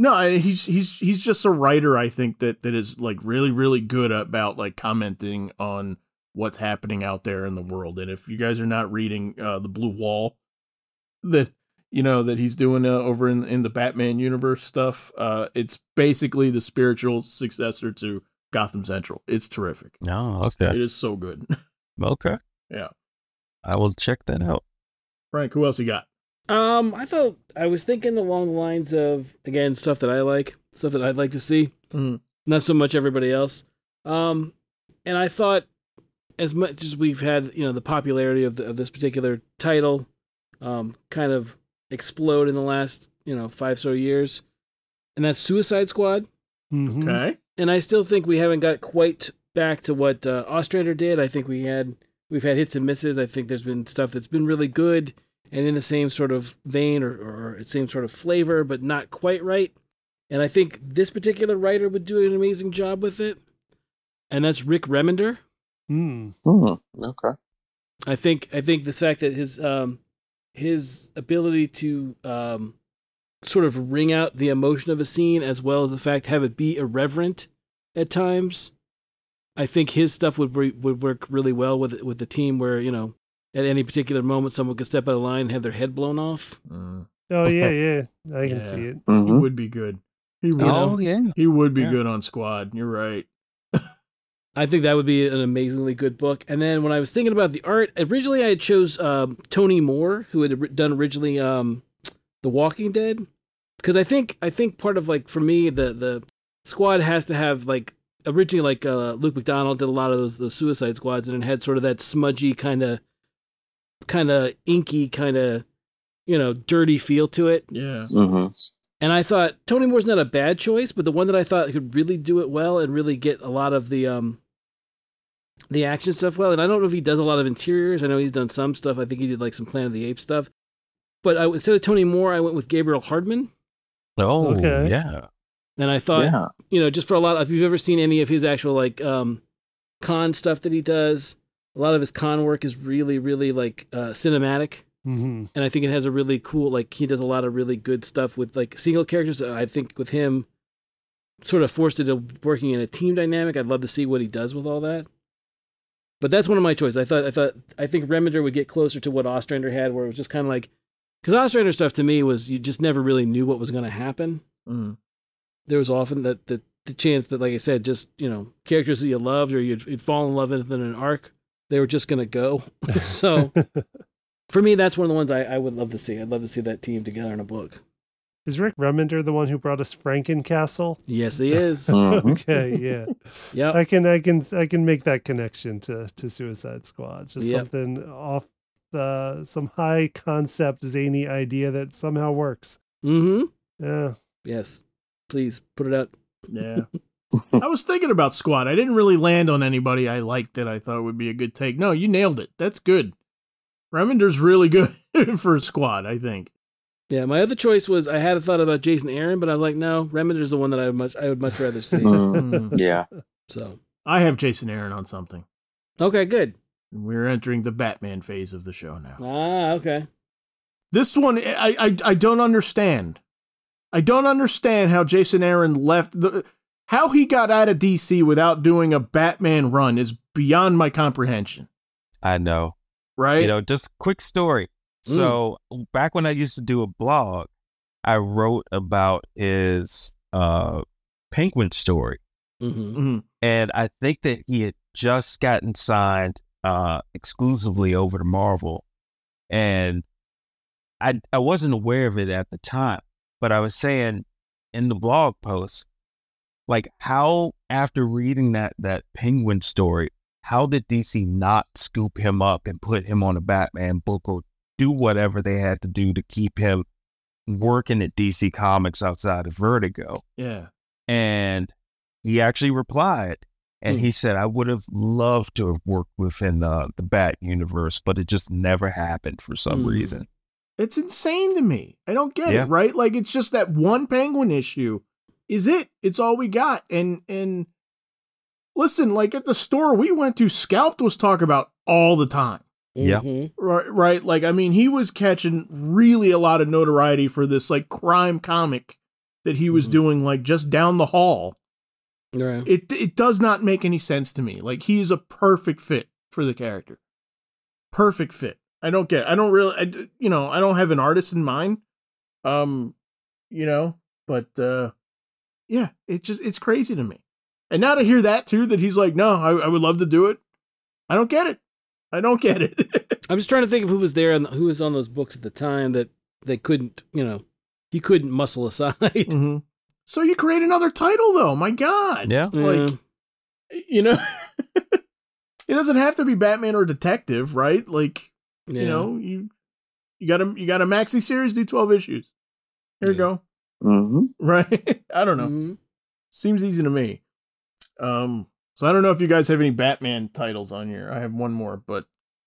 no, he's he's he's just a writer I think that that is like really really good about like commenting on what's happening out there in the world. And if you guys are not reading uh the Blue Wall that you know that he's doing uh, over in in the Batman universe stuff, uh it's basically the spiritual successor to Gotham Central. It's terrific. no, It okay, it is so good. okay. Yeah, I will check that out. Frank, who else you got? Um, I thought I was thinking along the lines of again stuff that I like, stuff that I'd like to see, Mm. not so much everybody else. Um, and I thought as much as we've had, you know, the popularity of the, of this particular title, um, kind of explode in the last, you know, five so years, and that's Suicide Squad. Mhm. Okay. And I still think we haven't got quite back to what uh, Ostrander did. I think we had we've had hits and misses. I think there's been stuff that's been really good and in the same sort of vein or, or same sort of flavor, but not quite right. And I think this particular writer would do an amazing job with it. And that's Rick Remender. Hmm. Hmm. Okay. I think I think the fact that his um his ability to um sort of wring out the emotion of a scene as well as the fact have it be irreverent at times. I think his stuff would re- would work really well with with the team where you know at any particular moment someone could step out of line and have their head blown off. Mm. Oh yeah, yeah. I can Yeah. see it. He Mhm. would be good. He would. Oh yeah. He would be Yeah. good on Squad. You're right. I think that would be an amazingly good book. And then when I was thinking about the art, originally I chose um, Tony Moore, who had done originally um, The Walking Dead, because I think I think part of like for me the the squad has to have like originally like uh, Luke McDonnell did a lot of those those Suicide Squads, and it had sort of that smudgy kind of kind of inky kind of you know dirty feel to it. Yeah. hmm And I thought Tony Moore's not a bad choice, but the one that I thought could really do it well and really get a lot of the um the action stuff well. And I don't know if he does a lot of interiors. I know he's done some stuff. I think he did like some Planet of the Apes stuff. But I, instead of Tony Moore, I went with Gabriel Hardman. Oh Okay. yeah. And I thought, yeah. you know, just for a lot, if you've ever seen any of his actual like um con stuff that he does, a lot of his con work is really, really like uh, cinematic. hmm and I think it has a really cool like he does a lot of really good stuff with like single characters. I think with him, sort of forced into working in a team dynamic. I'd love to see what he does with all that. But that's one of my choices. I thought I thought I think Remender would get closer to what Ostrander had, where it was just kind of like because Ostrander stuff to me was you just never really knew what was going to happen. Mm. There was often that the the chance that, like I said, just you know characters that you loved or you'd, you'd fall in love with in an arc, they were just going to go. so for me, that's one of the ones I, I would love to see. I'd love to see that team together in a book. Is Rick Remender the one who brought us Frankencastle? Yes, he is. Mhm. okay, yeah. yep. I can I can I can make that connection to to Suicide Squad. Just Yep. something off the some high concept zany idea that somehow works. Mm-hmm. Yeah. Yes. Please put it out. Yeah. I was thinking about Squad. I didn't really land on anybody I liked that I thought would be a good take. No, you nailed it. That's good. Remender's really good for Squad, I think. Yeah, my other choice was I had a thought about Jason Aaron, but I was like, no, Remender's the one that I would much I would much rather see. Mhm. Mm. Yeah. so I have Jason Aaron on something. okay, good. We're entering the Batman phase of the show now. Ah, okay. This one, I, I, I don't understand. I don't understand how Jason Aaron left. The, how he got out of DC without doing a Batman run is beyond my comprehension. I know. Right? You know, just quick story. So back when I used to do a blog, I wrote about his uh penguin story. Mm-hmm. Mhm. And I think that he had just gotten signed uh exclusively over to Marvel. And I I wasn't aware of it at the time, but I was saying in the blog post, like how after reading that that penguin story, how did DC not scoop him up and put him on a Batman book or do whatever they had to do to keep him working at DC Comics outside of Vertigo? Yeah. And he actually replied and Hmm. he said, I would have loved to have worked within the, the Bat universe, but it just never happened for some Hmm. reason. It's insane to me. I don't get Yeah. it, right? Like it's just that one penguin issue is it. It's all we got. And and listen, like at the store we went to, Scalped was talked about all the time. Yeah. Mhm. Right, right. Like, I mean, he was catching really a lot of notoriety for this like crime comic that he was Mhm. doing, like just down the hall. Right. It it does not make any sense to me. Like, he is a perfect fit for the character. Perfect fit. I don't get. I don't really. I, you know, I don't have an artist in mind. Um, you know, but uh, yeah, it just it's crazy to me. And now to hear that too, that he's like, no, I, I would love to do it. I don't get it. I don't get it. I'm just trying to think of who was there and who was on those books at the time that they couldn't, you know, he couldn't muscle aside. Mhm. So you create another title though. My God. Yeah. Like you know it doesn't have to be Batman or detective, right? Like, Yeah. you know, you you got a you got a maxi series, do 12 issues. Here you Yeah. go. hmm Right? I don't know. Mhm. Seems easy to me. Um so I don't know if you guys have any Batman titles on here. I have one more, but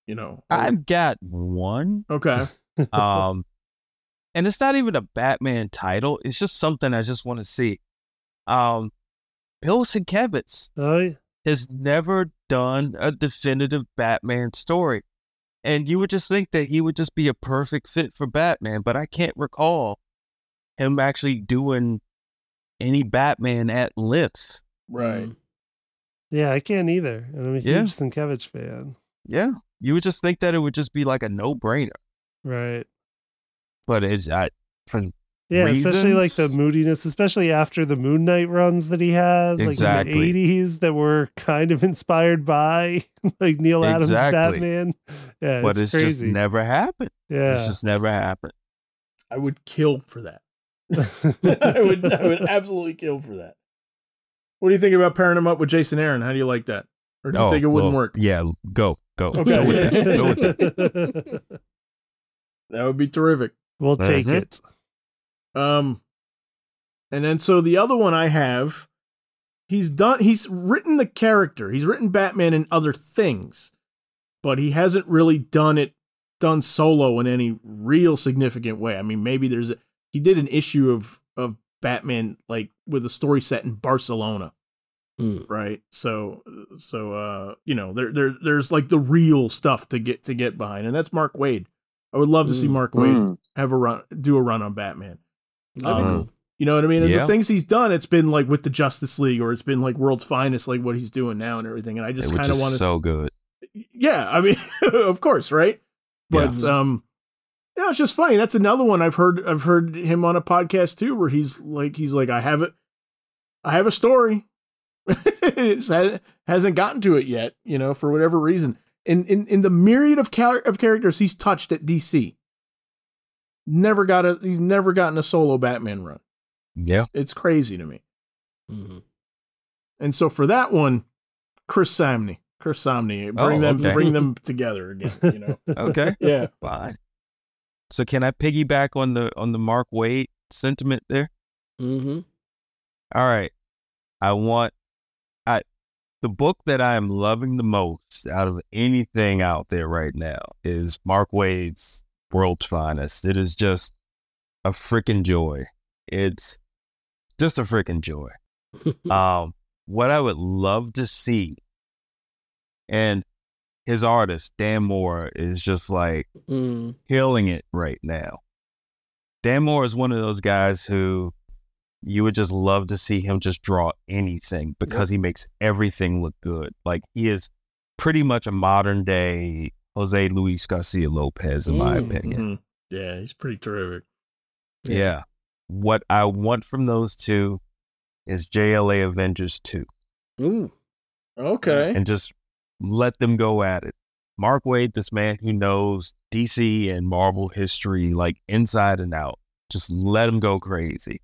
you know. I've got one. okay. Um, and it's not even a Batman title. It's just something I just want to see. Um, Bill Sienkiewicz Oh, yeah. has never done a definitive Batman story. And you would just think that he would just be a perfect fit for Batman, but I can't recall him actually doing any Batman at length. Right. Mhm. Yeah, I can't either. And I'm a huge Yeah. Fan. Yeah. You would just think that it would just be like a no brainer. Right. But it's I, for Yeah, especially like the moodiness, especially after the Moon Knight runs that he had, Exactly. like in the '80s, that were kind of inspired by like Neal Adams' Exactly. Batman. Yeah, but it's, it's, crazy. just never happened. yeah, It's just never happened. I would kill for that. I would I would absolutely kill for that. What do you think about pairing him up with Jason Aaron? How do you like that? Or do you think it wouldn't well, work? Yeah, go, go. Okay. Go with that. Go with that. That would be terrific. we'll take Mhm. it. Um, and then so the other one I have, he's done. He's written the character. He's written Batman and other things, but he hasn't really done it done solo in any real significant way. I mean, maybe there's a he did an issue of of Batman like with a story set in Barcelona, Mm. right? So so uh you know there there there's like the real stuff to get to get behind, and that's Mark Waid. I would love to see Mm. Mark Waid Mm. have a run do a run on Batman. Um, cool. You know what I mean? And Yeah. the things he's done, it's been like with the Justice League, or it's been like World's Finest, like what he's doing now and everything. And I just kind of want to, so good. yeah. I mean, of course, right? But Yeah. um, yeah, it's just funny. That's another one I've heard. I've heard him on a podcast too, where he's like, he's like, I have it, I have a story. it hasn't gotten to it yet, you know, for whatever reason. In in in the myriad of char- of characters he's touched at DC, never got a he's never gotten a solo Batman run. Yeah. It's crazy to me. Mm-hmm. And so for that one, Chris Samnee, Chris Samnee, bring Oh, them okay. bring them together again. You know, Okay. yeah. Fine. So can I piggyback on the on the Mark Waid sentiment there? Mhm. All right. I want I the book that I am loving the most out of anything out there right now is Mark Waid's World's Finest. It is just a freaking joy. It's just a freaking joy. um what I would love to see and his artist Dan Mora is just like Mm. killing it right now. Dan Mora is one of those guys who you would just love to see him just draw anything because he makes everything look good. Like he is pretty much a modern day Jose Luis Garcia Lopez, in my Mm, opinion. Mhm. Yeah, he's pretty terrific. Yeah. What I want from those two is JLA Avengers 2 Ooh. Okay. and just let them go at it. Mark Waid, this man who knows DC and Marvel history like inside and out, just let him go crazy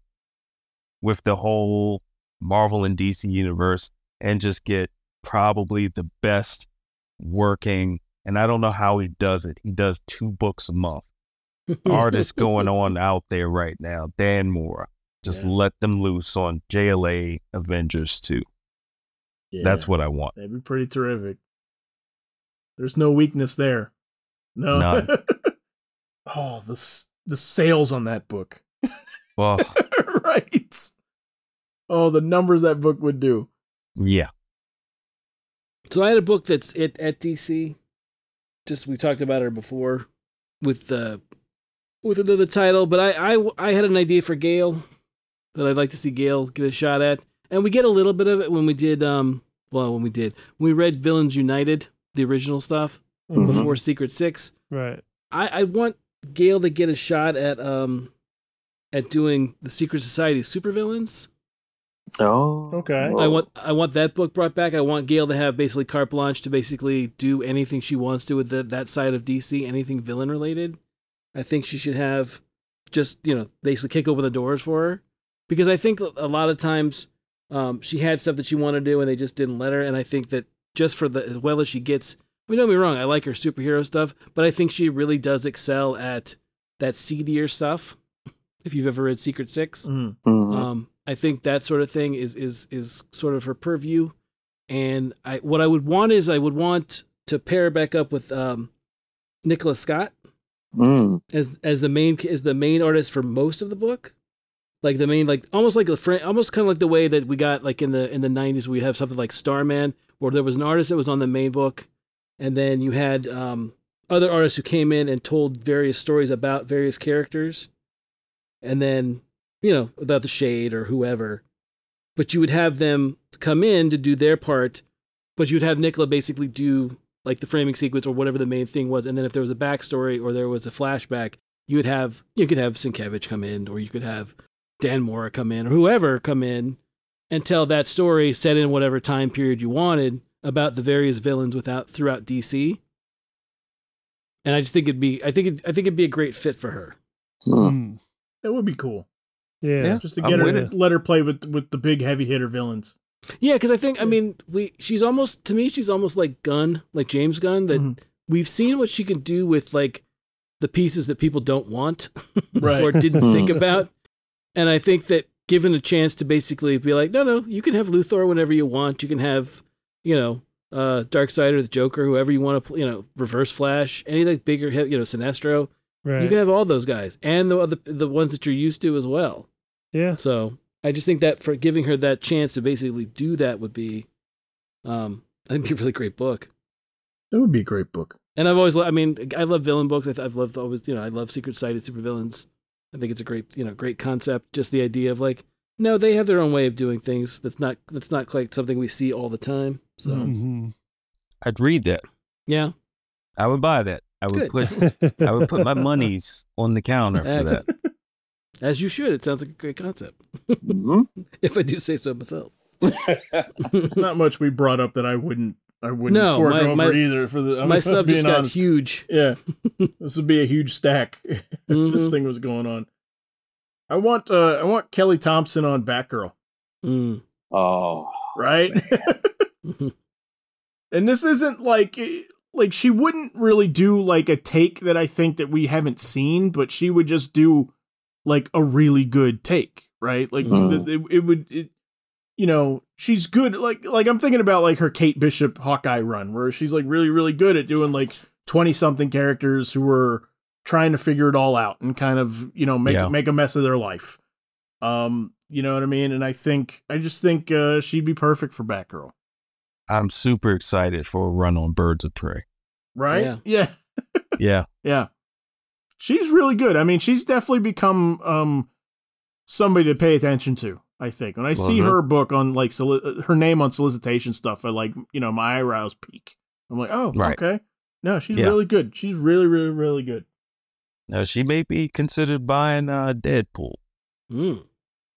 with the whole Marvel and DC universe and just get probably the best working. And I don't know how he does it. He does two books a month. Artists going on out there right now. Dan Mora. Just Yeah. let them loose on JLA Avengers 2. Yeah, That's what I want. that'd be pretty terrific. There's no weakness there. No. Oh, the the sales on that book. Well, right. Oh, the numbers that book would do. yeah. So I had a book that's at, at DC. Just we talked about her before with uh with another title, but I, I I had an idea for Gail that I'd like to see Gail get a shot at. And we get a little bit of it when we did um well when we did when we read Villains United, the original stuff Mhm. before Secret Six. Right. I, I want Gail to get a shot at um at doing the Secret Society supervillains. Oh. Okay. Whoa. I want I want that book brought back. I want Gail to have basically carte blanche to basically do anything she wants to with the, that side of DC, anything villain related. I think she should have just you know basically kick open the doors for her because I think a lot of times um, she had stuff that she wanted to do and they just didn't let her. And I think that just for the as well as she gets, I mean, don't be me wrong, I like her superhero stuff, but I think she really does excel at that seedier stuff. If you've ever read Secret Six, Mm. Mhm. um, I think that sort of thing is is is sort of her purview. And I what I would want is I would want to pair back up with um, Nicola Scott Mm. as as the main as the main artist for most of the book. Like the main like almost like the fr- almost kind of like the way that we got like in the in the 90s we have something like Starman where there was an artist that was on the main book and then you had um, other artists who came in and told various stories about various characters and then you know without the shade or whoever but you would have them come in to do their part but you would have Nicola basically do like the framing sequence or whatever the main thing was and then if there was a backstory or there was a flashback you would have you could have Sienkiewicz come in or you could have Dan Mora come in or whoever come in and tell that story set in whatever time period you wanted about the various villains without throughout DC. And I just think it'd be I think it, I think it'd be a great fit for her. Mm. Mm. That would be cool. Yeah. Yeah. Just to I'm get her, with it. let her play with with the big heavy hitter villains. Yeah, because I think I mean we she's almost to me she's almost like Gunn, like James Gunn, that Mhm. we've seen what she can do with like the pieces that people don't want Right. or didn't think about. And I think that given a chance to basically be like, no, no, you can have Luthor whenever you want. You can have, you know, uh, Side or the Joker, whoever you want to, you know, Reverse Flash, any like bigger, hit, you know, Sinestro. Right. You can have all those guys and the other the ones that you're used to as well. yeah. So I just think that for giving her that chance to basically do that would be, um, I think it'd be a really great book. That would be a great book. And I've always, lo- I mean, I love villain books. I th- I've loved always, you know, I love secret sighted supervillains. I think it's a great, you know, great concept. Just the idea of like, no, they have their own way of doing things. That's not, that's not quite something we see all the time. So Mhm. Mhm. I'd read that. yeah, I would buy that. I would Good. put I would put my monies on the counter for that. As you should. It sounds like a great concept. Mhm. if I do say so myself. There's not much we brought up that I wouldn't I wouldn't No, forego my- for my- either. For the I'm, My sub just got honest. huge. Yeah, this would be a huge stack if this Mhm. thing was going on. I want uh I want Kelly Thompson on Batgirl, Mm. oh. right? and this isn't like like she wouldn't really do like a take that I think that we haven't seen, but she would just do like a really good take, right? Like Mhm. the- it, it would it, you know, she's good like like I'm thinking about like her Kate Bishop Hawkeye run where she's like really really good at doing like 20 something characters who are trying to figure it all out and kind of, you know, make Yeah. make a mess of their life. Um, you know what I mean? And I think I just think uh she'd be perfect for Batgirl. I'm super excited for a run on Birds of Prey. Right? Yeah. Yeah. Yeah. Yeah. She's really good. I mean, she's definitely become um somebody to pay attention to, I think. When I see Mhm. her book on like soli- her name on solicitation stuff, I like, you know, my eyebrows peak. I'm like, "Oh, Right. okay." No, she's Yeah. really good. She's really really really good. Now she may be considered buying uh, Deadpool. Mm.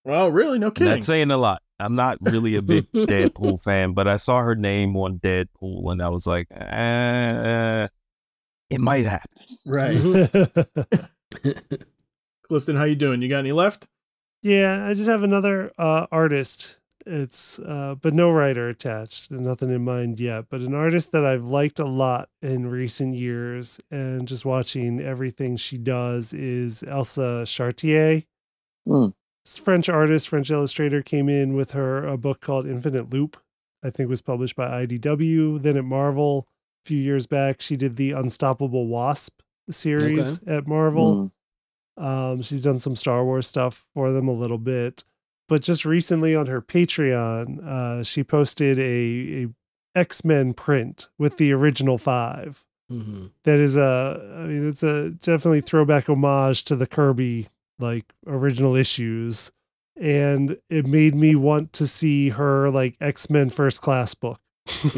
Well, really, no kidding. That's saying a lot. I'm not really a big Deadpool fan, but I saw her name on Deadpool and I was like, uh, it might happen. right. Clifton, how you doing? You got any left? yeah, I just have another uh, artist. It's uh, but no writer attached. Nothing in mind yet, but an artist that I've liked a lot in recent years, and just watching everything she does is Elsa Charretier. Mm. French artist, French illustrator, came in with her a book called Infinite Loop. I think was published by IDW. Then at Marvel a few years back, she did the Unstoppable Wasp series at Marvel. Mm. Um, she's done some Star Wars stuff for them a little bit, but just recently on her Patreon, uh, she posted a, a X Men print with the original five. hmm That is a, I mean, it's a definitely throwback homage to the Kirby like original issues, and it made me want to see her like X Men First Class book.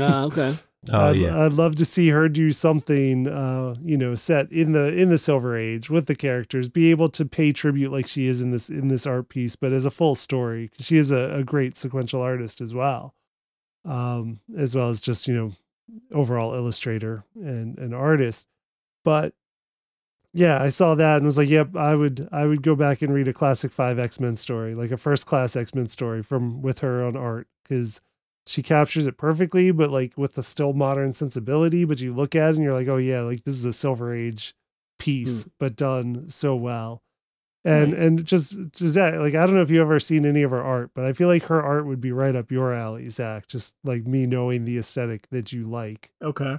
Ah, okay. Oh I'd, yeah. I'd love to see her do something, uh, you know, set in the in the Silver Age with the characters, be able to pay tribute like she is in this in this art piece, but as a full story She is a, a great sequential artist as well, um, as well as just you know, overall illustrator and an artist. But yeah, I saw that and was like, yep, I would I would go back and read a classic five X Men story, like a first class X Men story from with her on art because she captures it perfectly, but like with the still modern sensibility. But you look at it and you're like, oh yeah, like this is a Silver Age piece, hmm. but done so well. And Right. and just just that like I don't know if you've ever seen any of her art, but I feel like her art would be right up your alley, Zach. Just like me knowing the aesthetic that you like. Okay.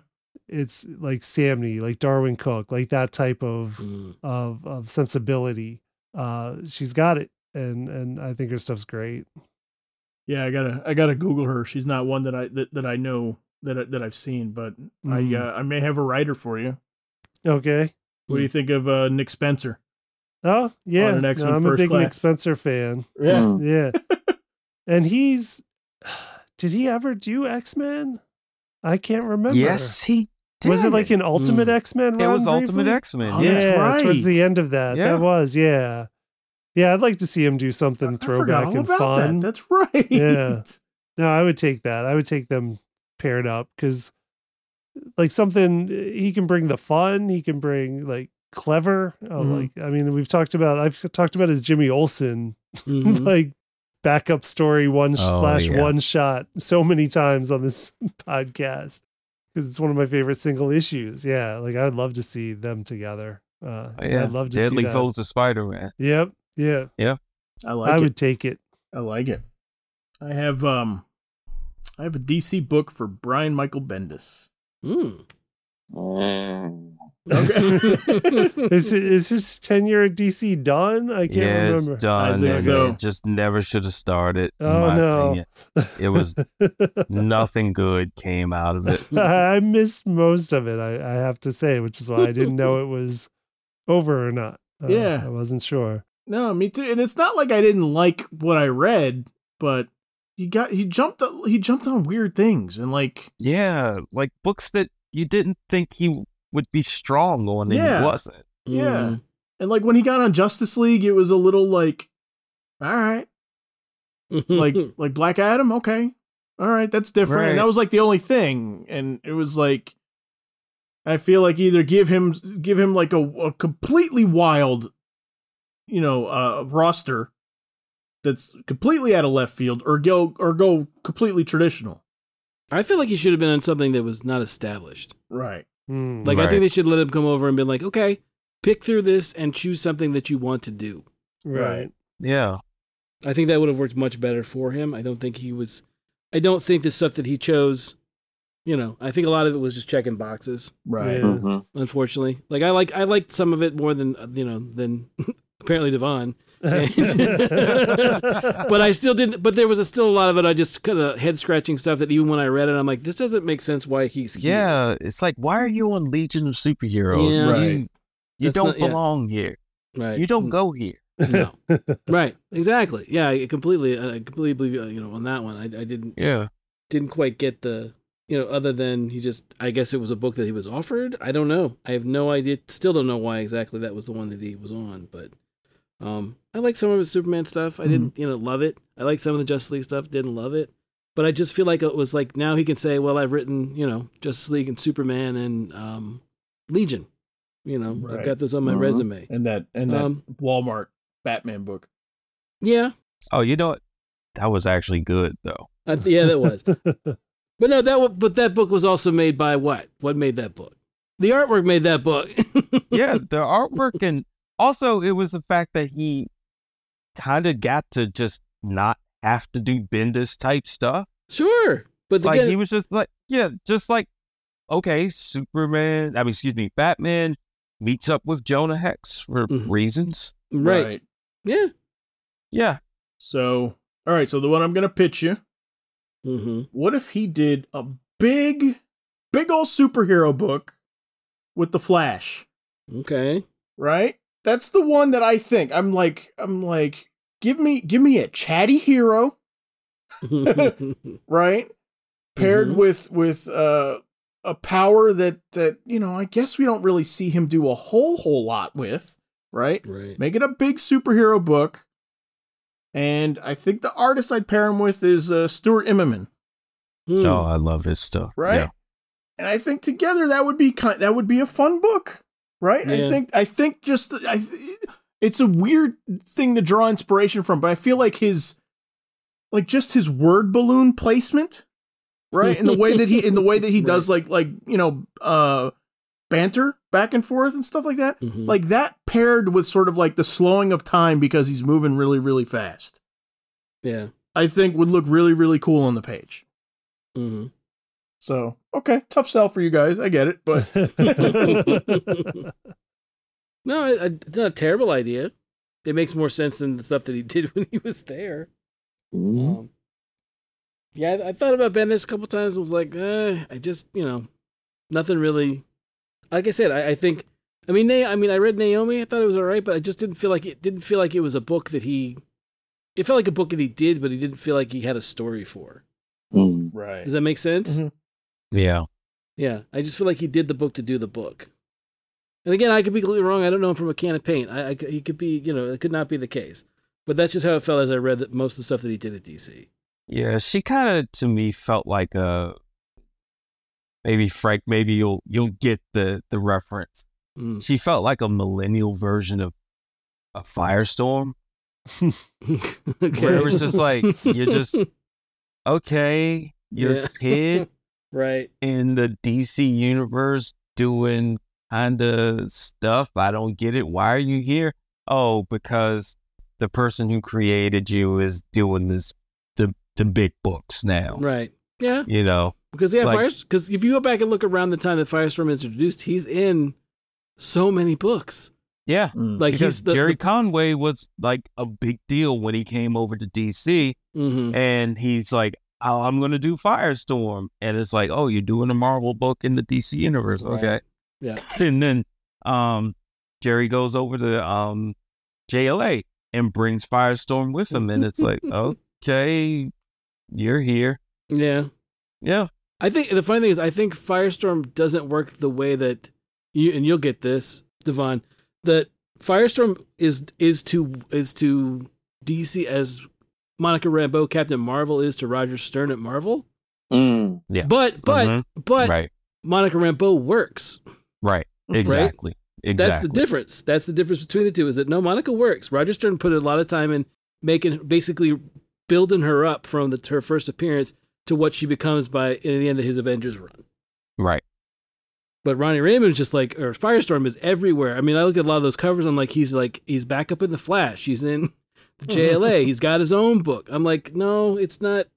It's like Samnee, like Darwyn Cooke, like that type of Mm. of of sensibility. Uh she's got it. And and I think her stuff's great. Yeah, I gotta I gotta Google her. She's not one that I that, that I know that I, that I've seen, but Mhm. I uh, I may have a writer for you. Okay. What do you think of uh, Nick Spencer? Oh yeah, an X-Men No, I'm a First big Nick Spencer fan. Yeah. Mm. Yeah, and he's did he ever do X Men? I can't remember. Yes, he did. was it like an Ultimate Mm. X Men? It was Ultimate X Men. Oh, yeah, that's towards the end of that. Yeah. That was yeah, yeah. I'd like to see him do something I forgot throwback all and about fun. that. That's right. Yeah. No, I would take that. I would take them paired up because, like, something he can bring the fun. He can bring like clever. Oh, Mhm. like I mean, we've talked about. I've talked about his Jimmy Olsen Mhm. like backup story one Oh, slash yeah. one shot so many times on this podcast because it's one of my favorite single issues. Yeah, like I'd love to see them together. Uh, Oh, yeah. I'd love to Deadly see that. Foes of Spider Man. Yep, yeah, Yeah. I like it. I it. would take it. I like it. I have um I have a DC book for Brian Michael Bendis. Mm. Okay. Is is his tenure at DC done? I can't Yeah, remember. it's done. I think so. It just never should have started. in Oh, my no. opinion. It was nothing good came out of it. I missed most of it. I, I have to say, which is why I didn't know it was over or not. Uh, Yeah. I wasn't sure. no, me too. And it's not like I didn't like what I read, but he got he jumped he jumped on weird things and like Yeah, like books that you didn't think he would be strong on, and Yeah. he wasn't. Yeah. and like when he got on Justice League, it was a little like all right, Mm. like like Black Adam, okay. All right, that's different. And that was like the only thing and it was like I feel like either give him give him like a, a completely wild you know, uh roster that's completely out of left field or go or go completely traditional. I feel like he should have been on something that was not established. Right. Hmm. Like I think they should let him come over and be like, okay, pick through this and choose something that you want to do. right. Yeah, I think that would have worked much better for him. I don't think he was. I don't think the stuff that he chose. You know, I think a lot of it was just checking boxes. Right. Yeah. Mhm. Unfortunately, like I like I liked some of it more than uh, you know than apparently Devon. but I still didn't. But there was a, still a lot of it. I just kind of head scratching stuff that even when I read it, I'm like, this doesn't make sense. Why he's here. yeah. It's like, why are you on Legion of Superheroes? Yeah. You, Right. you That's don't not- yeah. belong here. right. You don't go here. No. right. Exactly. Yeah. I completely. I completely believe uh, you know on that one. I, I didn't Yeah, didn't quite get the you know other than he just I guess it was a book that he was offered. I don't know. I have no idea. Still don't know why exactly that was the one that he was on. But um, I like some of his Superman stuff. I didn't you know love it. I like some of the Justice League stuff. Didn't love it. But I just feel like it was like now he can say, well, I've written you know Justice League and Superman and um, Legion. You know, I've got those on my Mhm. resume. And that and that Um, Walmart Batman book. Yeah, Oh, you know what? That was actually good though. I th- yeah, that was. But no, that wa- but that book was also made by what? What made that book? The artwork made that book. Yeah, the artwork and also it was the fact that he kind of got to just not have to do Bendis type stuff. sure, but like again, he was just like, yeah, just like okay, Superman. I mean, excuse me, Batman meets up with Jonah Hex for Mhm. reasons. right. Yeah. Yeah, So, all right. So the one I'm gonna pitch you. Mm-hmm. What if he did a big, big old superhero book with the Flash? Okay. Right. That's the one that I think. I'm like, I'm like, give me, give me a chatty hero, right? Paired Mhm. with with uh a power that that you know I guess we don't really see him do a whole whole lot with, right? Right. Make it a big superhero book, and I think the artist I'd pair him with is uh, Stuart Immonen, Hmm. Oh, I love his stuff. right? Yeah. And I think together that would be kind that would be a fun book, right? I think I think just I it's a weird thing to draw inspiration from, but I feel like his like just his word balloon placement, right? In the way that he in the way that he does like like, you know, uh banter back and forth and stuff like that. Mhm. Like that paired with sort of like the slowing of time because he's moving really really fast. yeah. I think would look really really cool on the page. hmm So, okay, tough sell for you guys. I get it, but no, I- I- it's not a terrible idea. It makes more sense than the stuff that he did when he was there. Mhm. Um, yeah, I, I thought about Bendis a couple times. I was like, eh, I just, you know, nothing really. Like I said, I, I think. I mean, Na- I mean, I read Naomi. I thought it was all right, but I just didn't feel like it didn't feel like it was a book that he. It felt like a book that he did, but he didn't feel like he had a story for. Mm. right. Does that make sense? Mhm. Yeah. Yeah, I just feel like he did the book to do the book. And again, I could be completely wrong. I don't know him from a can of paint. I, I he could be, you know, it could not be the case. But that's just how it felt as I read that most of the stuff that he did at DC. Yeah. She kind of to me felt like a maybe Frank. Maybe you'll you'll get the the reference. Mm. She felt like a millennial version of a Firestorm, okay. where it was just like you're just okay. You're Yeah. a kid right. in the DC universe doing kind of stuff. I don't get it. Why are you here? Oh, because the person who created you is doing this the the big books now. Right. Yeah. You know. Because yeah, Like- Because if you go back and look around the time that Firestorm is introduced, he's in so many books. Yeah. Mm. Like because he's the, Gerry Conway was like a big deal when he came over to DC hmm and he's like, oh, I'm going to do Firestorm. And it's like, oh, you're doing a Marvel book in the DC universe. Right. Okay. Yeah. And then um, Gerry goes over to um, JLA and brings Firestorm with him. And it's like, okay, you're here. Yeah. Yeah. I think the funny thing is, I think Firestorm doesn't work the way that you and you'll get this, Devon. That Firestorm is is to is to DC as Monica Rambeau Captain Marvel is to Roger Stern at Marvel. Mm. Yeah. But but Mhm. but right. Monica Rambeau works. Right. Exactly. Exactly. That's the difference. That's the difference between the two. Is that no, Monica works. Roger Stern put a lot of time in making, basically building her up from the, her first appearance to what she becomes by in the end of his Avengers run. Right. But Ronnie Raymond is just like, or Firestorm is everywhere. I mean, I look at a lot of those covers. I'm like, he's like, he's back up in the Flash. He's in the JLA. he's got his own book. I'm like, no, it's not.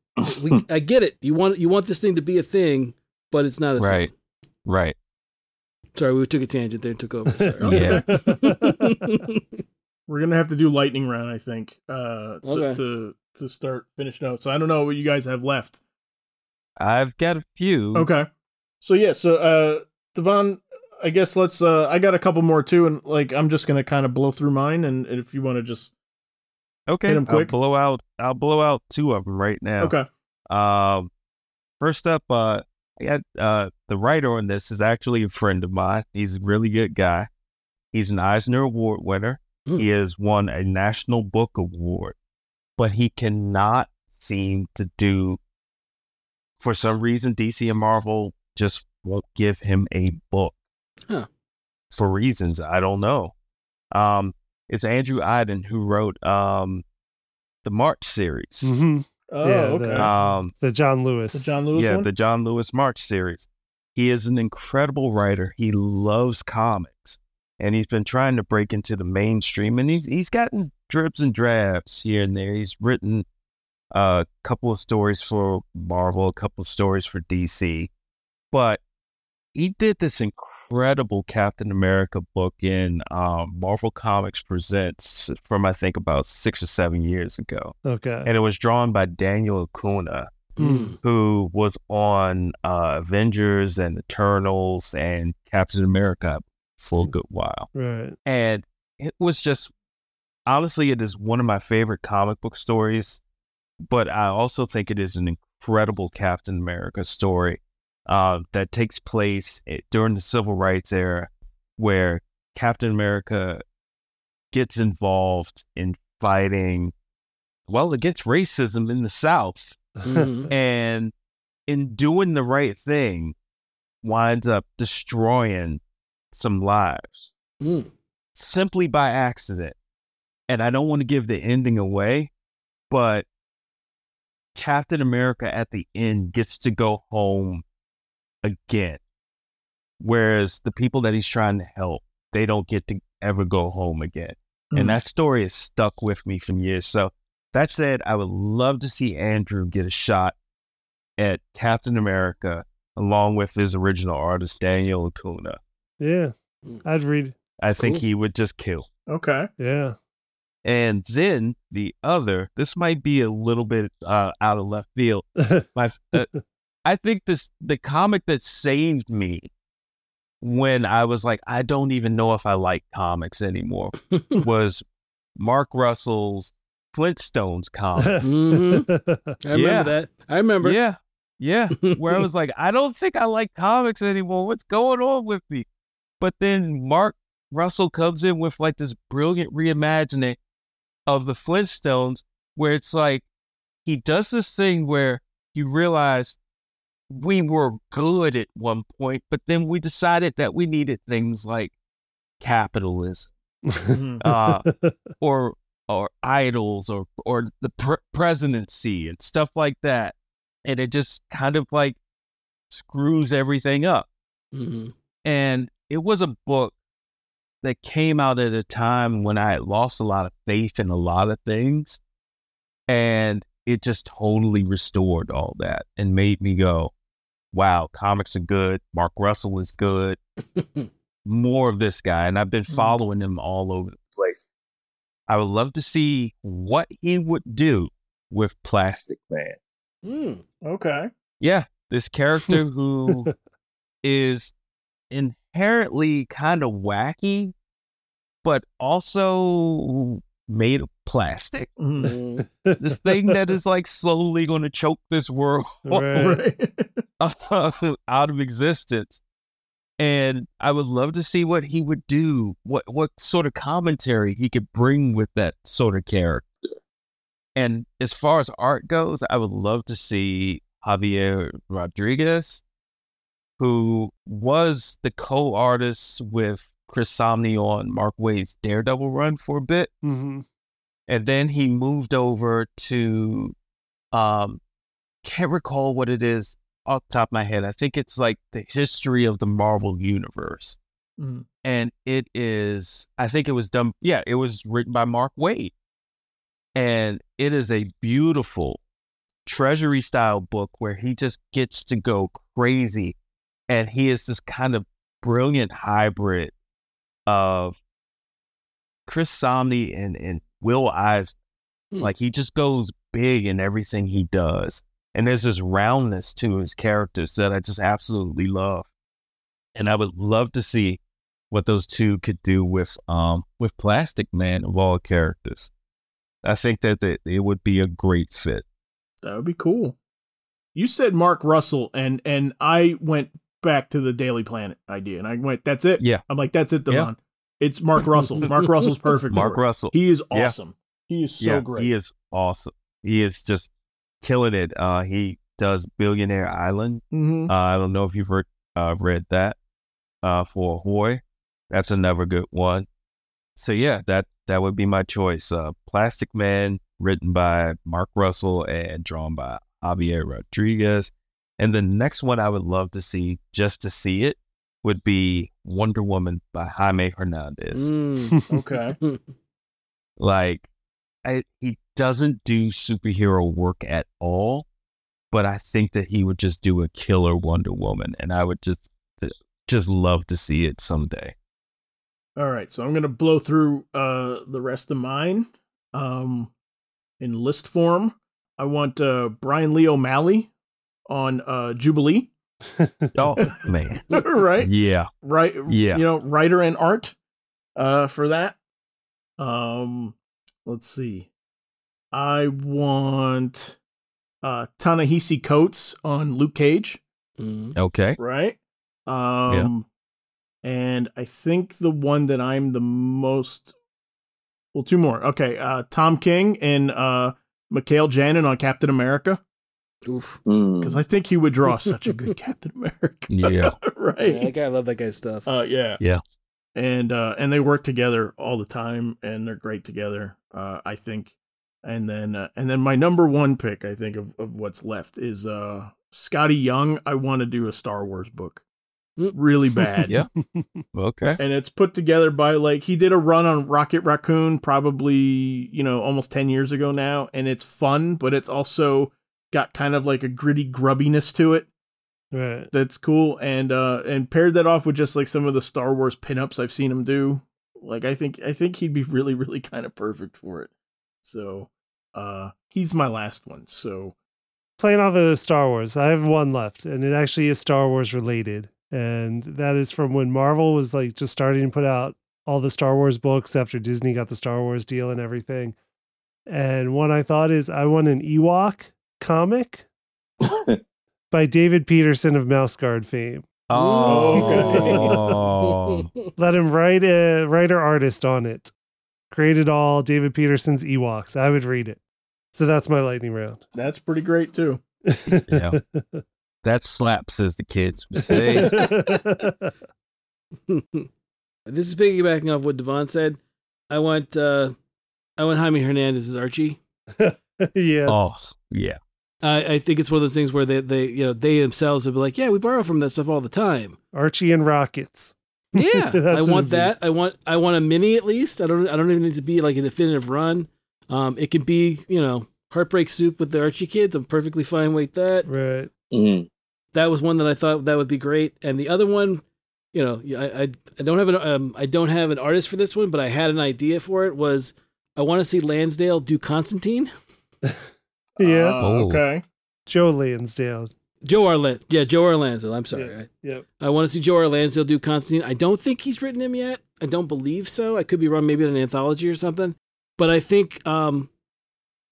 We, I get it. You want you want this thing to be a thing, but it's not a Right. thing. Right. Right. Sorry, we took a tangent there and took over. Sorry. Yeah. We're gonna have to do lightning round, I think, uh, to, Okay. to to start finishing notes. So I don't know what you guys have left. I've got a few. Okay, so yeah, so uh, Devon, I guess let's. Uh, I got a couple more too, and like I'm just gonna kind of blow through mine, and, and if you want to just Okay. Hit I'll blow out I'll blow out two of them right now. okay, Um, first up, uh, I got uh the writer on this is actually a friend of mine. He's a really good guy. He's an Eisner Award winner. Hmm. He has won a National Book Award, but he cannot seem to do. For some reason, DC and Marvel just won't give him a book. Huh. For reasons I don't know. Um, it's Andrew Aydin who wrote um, the March series. hmm oh Yeah, okay, the- Um, The John Lewis. the John Lewis yeah, one. the John Lewis March series. He is an incredible writer. He loves comics, and he's been trying to break into the mainstream. And he's he's gotten drips and drabs here and there. He's written a couple of stories for Marvel, a couple of stories for DC, but he did this incredible Captain America book in um, Marvel Comics Presents from I think about six or seven years ago, okay. and it was drawn by Daniel Acuna Hmm. who was on uh, Avengers and Eternals and Captain America for a good while. right. And it was just, honestly, it is one of my favorite comic book stories. But I also think it is an incredible Captain America story. Uh, that takes place during the civil rights era, where Captain America gets involved in fighting, well, against racism in the South, Mhm. and in doing the right thing, winds up destroying some lives Mm. simply by accident. And I don't want to give the ending away, but Captain America at the end gets to go home again. Whereas the people that he's trying to help, they don't get to ever go home again. Hmm. And that story is stuck with me from years. So that said, I would love to see Andrew get a shot at Captain America along with his original artist, Daniel Acuna. Yeah. I'd read. I think Cool. he would just kill. Okay. Yeah. And then the other, this might be a little bit uh, out of left field. My, uh, I think this the comic that saved me when I was like, I don't even know if I like comics anymore was Mark Russell's Flintstones comic. Mhm. I remember Yeah. that. I remember. yeah, yeah. Where I was like, I don't think I like comics anymore. What's going on with me? But then Mark Russell comes in with like this brilliant reimagining of the Flintstones, where it's like he does this thing where you realize we were good at one point, but then we decided that we needed things like capitalism Mhm. uh, or or idols or or the pre- presidency and stuff like that, and it just kind of like screws everything up. Mhm. And it was a book that came out at a time when I had lost a lot of faith in a lot of things. And it just totally restored all that and made me go, wow, comics are good. Mark Russell is good. More of this guy. And I've been Mhm. following him all over the place. I would love to see what he would do with Plastic Man. Mm. Okay. Yeah, this character who is inherently kind of wacky, but also made of plastic. Mm. This thing that is like slowly going to choke this world Right. out of existence. And I would love to see what he would do, what what sort of commentary he could bring with that sort of character. And as far as art goes, I would love to see Javier Rodriguez, who was the co-artist with Chris Samnee on Mark Waid's Daredevil run for a bit hmm and then he moved over to um can't recall what it is off the top of my head i think it's like the history of the marvel universe. Mhm. and it is i think it was done yeah it was written by mark waid and it is a beautiful treasury style book where he just gets to go crazy. And he is this kind of brilliant hybrid of chris samnee and, and will eisner. Hmm. like he just goes big in everything he does and there's this roundness to his characters that i just absolutely love and i would love to see what those two could do with um with plastic man of all characters i think that it would be a great fit That would be cool. You said Mark Russell, and and I went back to the Daily Planet idea, and I went, "That's it." Yeah. I'm like, "That's it, Yeah. It's Mark Russell. Mark Russell's perfect. mark russell He is Yeah. awesome. He is so yeah great. he is awesome he is just killing it uh he does billionaire island hmm Uh, I don't know if you've read, uh, read that uh, for Ahoy. That's another good one. So yeah, that that would be my choice. Uh, Plastic Man, written by Mark Russell and drawn by Javier Rodriguez. And the next one I would love to see, just to see it, would be Wonder Woman by Jaime Hernandez. Mm. Okay. Like, I, he doesn't do superhero work at all, but I think that he would just do a killer Wonder Woman, and I would just just love to see it someday. All right. So I'm gonna blow through uh the rest of mine. Um, in list form, I want uh Brian Lee O'Malley on uh Jubilee. Oh man, right. yeah, right Yeah. you know writer and art uh for that um let's see i want uh ta-nehisi coates on luke cage Mhm. Okay. right? Um, and I think the one that I'm the most, well, two more. Okay, uh, Tom King and uh, Mikel Janin on Captain America Oof. Mm. because I think he would draw such a good Captain America. Yeah. right. Yeah, that guy, I love that guy's stuff. Uh, yeah, Yeah. and uh, and they work together all the time, and they're great together. Uh, I think, and then uh, and then my number one pick, I think of, of what's left is uh Skottie Young. I want to do a Star Wars book, really bad. Yeah. Okay. and it's put together by like he did a run on Rocket Raccoon probably you know almost 10 years ago now and it's fun but it's also got kind of like a gritty grubbiness to it Right. that's cool and uh and paired that off with just like some of the Star Wars pinups I've seen him do like I think I think he'd be really really kind of perfect for it so uh he's my last one so Playing off of the Star Wars, I have one left, and it actually is Star Wars related. And that is from when Marvel was like just starting to put out all the Star Wars books after Disney got the Star Wars deal and everything. And one I thought is I want an Ewok comic by David Petersen of Mouse Guard fame. Oh. Let him write a writer artist on it. Created all David Petersen's Ewoks. I would read it. So that's my lightning round. that's pretty great too Yeah. that slaps, as the kids would say. this is piggybacking off what Devon said. I want uh I want Jaime Hernandez as Archie. yeah. oh, yeah. I, I think it's one of those things where they, they you know they themselves would be like, yeah, we borrow from that stuff all the time. Archie and Rockets. Yeah, I want it'd be. that. I want I want a mini at least. I don't I don't even need to be like a definitive run. Um, it can be you know heartbreak soup with the Archie kids. I'm perfectly fine with that. Right. Mm. That was one that I thought that would be great. And the other one, you know, I I, I don't have an um, I don't have an artist for this one, but I had an idea for it. Was I want to see Lansdale do Constantine? Yeah. Uh, Oh. okay Joe Lansdale. Joe Arlan, yeah, Joe R. Lansdale. I'm sorry. Yeah. I- Yep. I want to see Joe R. Lansdale do Constantine. I don't think he's written him yet. I don't believe so. I could be wrong, maybe in an anthology or something. But I think um,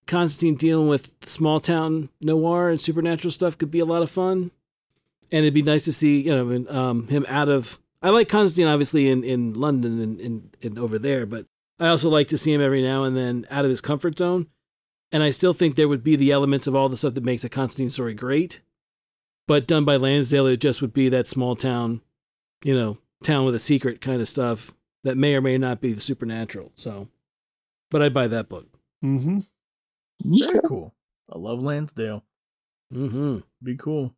Constantine dealing with small town noir and supernatural stuff could be a lot of fun. And it'd be nice to see, you know, um, him out of. I like Constantine obviously in, in London and, and, and over there, but I also like to see him every now and then out of his comfort zone. And I still think there would be the elements of all the stuff that makes a Constantine story great but done by Lansdale, it just would be that small town, you know, town with a secret kind of stuff that may or may not be the supernatural. So, but I'd buy that book. Mm-hmm. very cool I love Lansdale Mm-hmm. Be cool.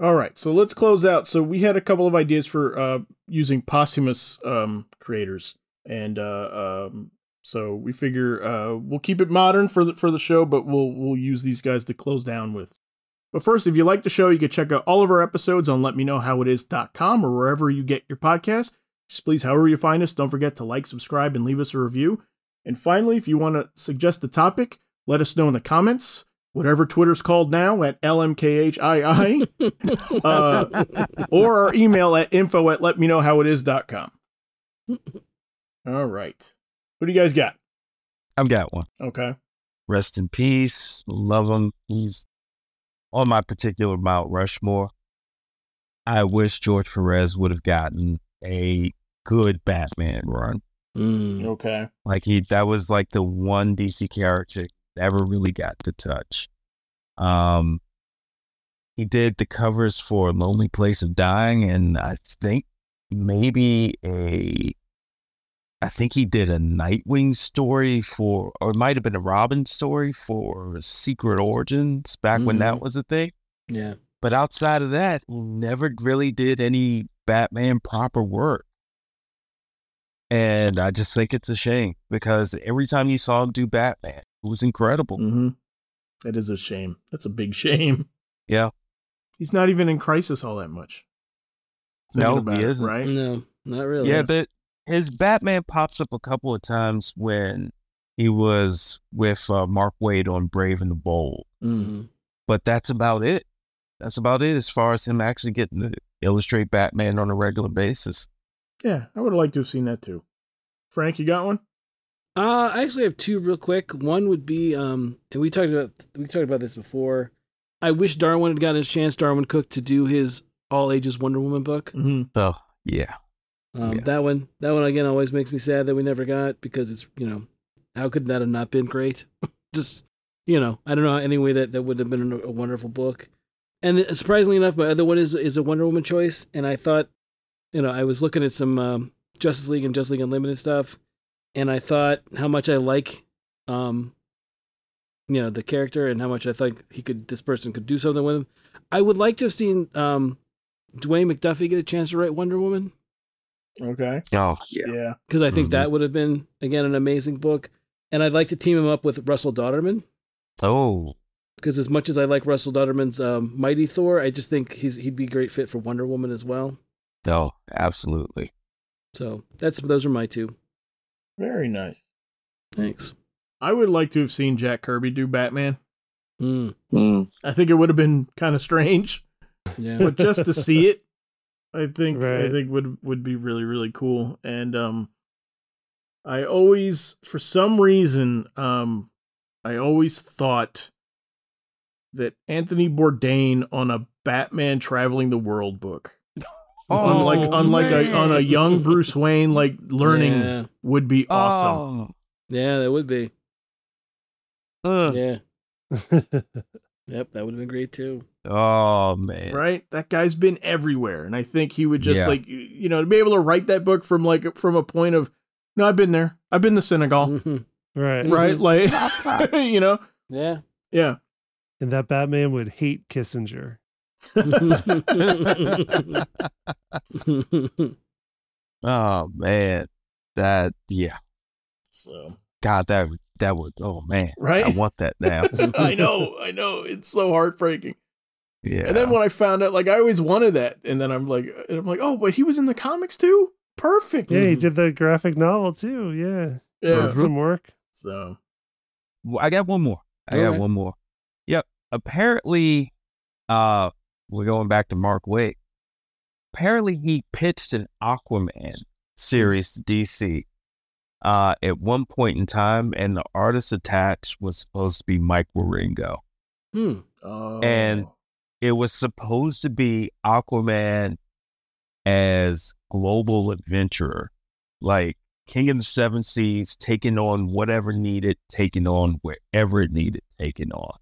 All right, so let's close out. So we had a couple of ideas for uh, using posthumous um, creators, and uh, um, so we figure uh, we'll keep it modern for the for the show, but we'll we'll use these guys to close down with. But first, if you like the show, you can check out all of our episodes on letmeknowhowitis.com or wherever you get your podcast. Just please, however you find us, don't forget to like, subscribe, and leave us a review. And finally, if you want to suggest a topic, let us know in the comments. Whatever Twitter's called now at LMKHII, uh, or our email at info at letmeknowhowitis.com. All right. What do you guys got? I've got one. Okay. Rest in peace. Love him. He's on my particular Mount Rushmore. I wish George Perez would have gotten a good Batman run. Mm. Okay. Like he, that was like the one DC character ever really got to touch. Um, he did the covers for Lonely Place of Dying, and I think maybe a, I think he did a Nightwing story for, or it might have been a Robin story for Secret Origins back when that Mhm. was a thing. Yeah. But outside of that, he never really did any Batman proper work. And I just think it's a shame because every time you saw him do Batman, it was incredible. Mm-hmm. That is a shame. That's a big shame. Yeah. He's not even in Crisis all that much. Thinking No, he it, isn't. Right? No, not really. Yeah, that his Batman pops up a couple of times when he was with uh, Mark Waid on Brave and the Bold, hmm but that's about it. That's about it as far as him actually getting to illustrate Batman on a regular basis. Yeah, I would have liked to have seen that too. Frank, you got one? Uh, I actually have two real quick. One would be, um, and we talked about we talked about this before. I wish Darwyn had gotten his chance, Darwyn Cooke, to do his all ages Wonder Woman book. hmm Oh, yeah. Um, Yeah. That one, that one again, always makes me sad that we never got because it's you know, how could that have not been great? Just you know, I don't know any way that that would have been a wonderful book. And surprisingly enough, my other one is is a Wonder Woman choice, and I thought, you know, I was looking at some um, Justice League and Justice League Unlimited stuff, and I thought how much I like, um, you know, the character and how much I think he could, this person could do something with him. I would like to have seen um, Dwayne McDuffie get a chance to write Wonder Woman Okay. Oh, yeah. Yeah. because I think Mhm. that would have been again an amazing book. And I'd like to team him up with Russell Dauterman Oh, because as much as I like Russell Dauterman's um, Mighty Thor, I just think he's he'd be a great fit for Wonder Woman as well. No, absolutely. So that's those are my two. Very nice. Thanks. I would like to have seen Jack Kirby do Batman. Mm, Mm. I think it would have been kind of strange, yeah. but just to see it, I think I think would would be really really cool. And um, I always, for some reason, um, I always thought that Anthony Bourdain on a Batman traveling the world book, unlike Oh, unlike a on a young Bruce Wayne like learning Yeah. would be awesome. Oh, Yeah, that would be. ugh. Yeah. Yep, that would have been great too. oh man. right that guy's been everywhere and i think he would just Yeah. like you- you know to be able to write that book from like from a point of no i've been there i've been to senegal Mhm. right. right like you know Yeah. yeah And that Batman would hate Kissinger. Oh man. That yeah. so God, that that would. Oh man. Right? I want that now. i know i know it's so heartbreaking Yeah. and then when i found out like i always wanted that and then i'm like and i'm like oh but he was in the comics too perfect Yeah, he Mhm. did the graphic novel too. Yeah. yeah Some work. so Well, I got one more. I got Okay. one more. Yep. Apparently, uh, we're going back to Mark Waid. Apparently, he pitched an Aquaman series to DC uh, at one point in time, and the artist attached was supposed to be Mike Wieringo. Hmm. oh. And- It was supposed to be Aquaman as global adventurer, like King of the Seven Seas, taking on whatever needed, taking on wherever it needed, taking on.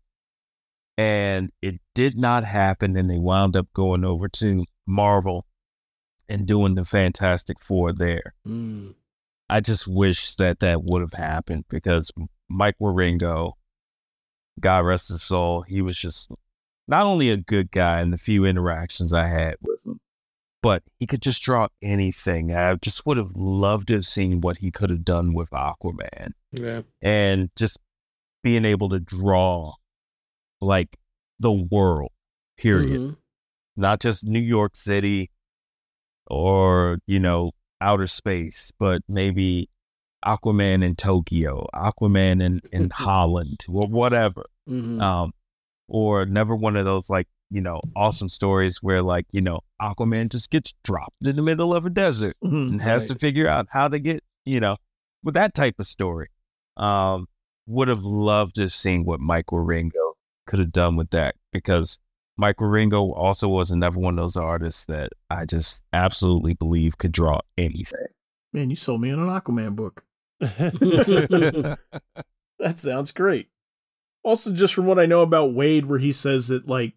And it did not happen, and they wound up going over to Marvel and doing the Fantastic Four there. Mm. I just wish that that would have happened because Mike Wieringo, God rest his soul, he was just not only a good guy in the few interactions I had with him, but he could just draw anything. I just would have loved to have seen what he could have done with Aquaman Yeah. and just being able to draw like the world, period Mhm. not just New York City or, you know, outer space, but maybe Aquaman in Tokyo, Aquaman in, in Holland, or whatever. Mhm. Um, or never one of those like, you know, awesome stories where like, you know, Aquaman just gets dropped in the middle of a desert Mhm, and has right. to figure out how to get, you know, with that type of story. Um, would have loved to have seen what Michael Wieringo could have done with that because Mike Wieringo also was another one of those artists that I just absolutely believe could draw anything. man you sold me on an aquaman book. That sounds great. Also, just from what I know about Waid, where he says that like,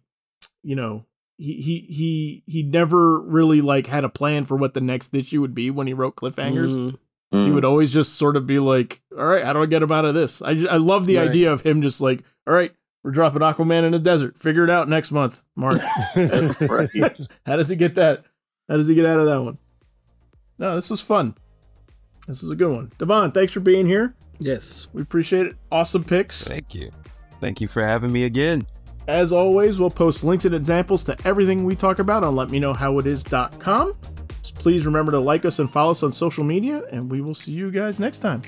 you know, he he he he never really like had a plan for what the next issue would be when he wrote cliffhangers. Mhm. He Mm. would always just sort of be like, "All right, how do I get him out of this?" I just, I love the Right. idea of him just like, "All right, we're dropping Aquaman in the desert. Figure it out next month, Mark." How does he get that? How does he get out of that one? No, this was fun. This is a good one. Devon, thanks for being here. Yes. We appreciate it. Awesome picks. Thank you. Thank you for having me again. As always, we'll post links and examples to everything we talk about on letmeknowhowitis.com. Just please remember to like us and follow us on social media, and we will see you guys next time.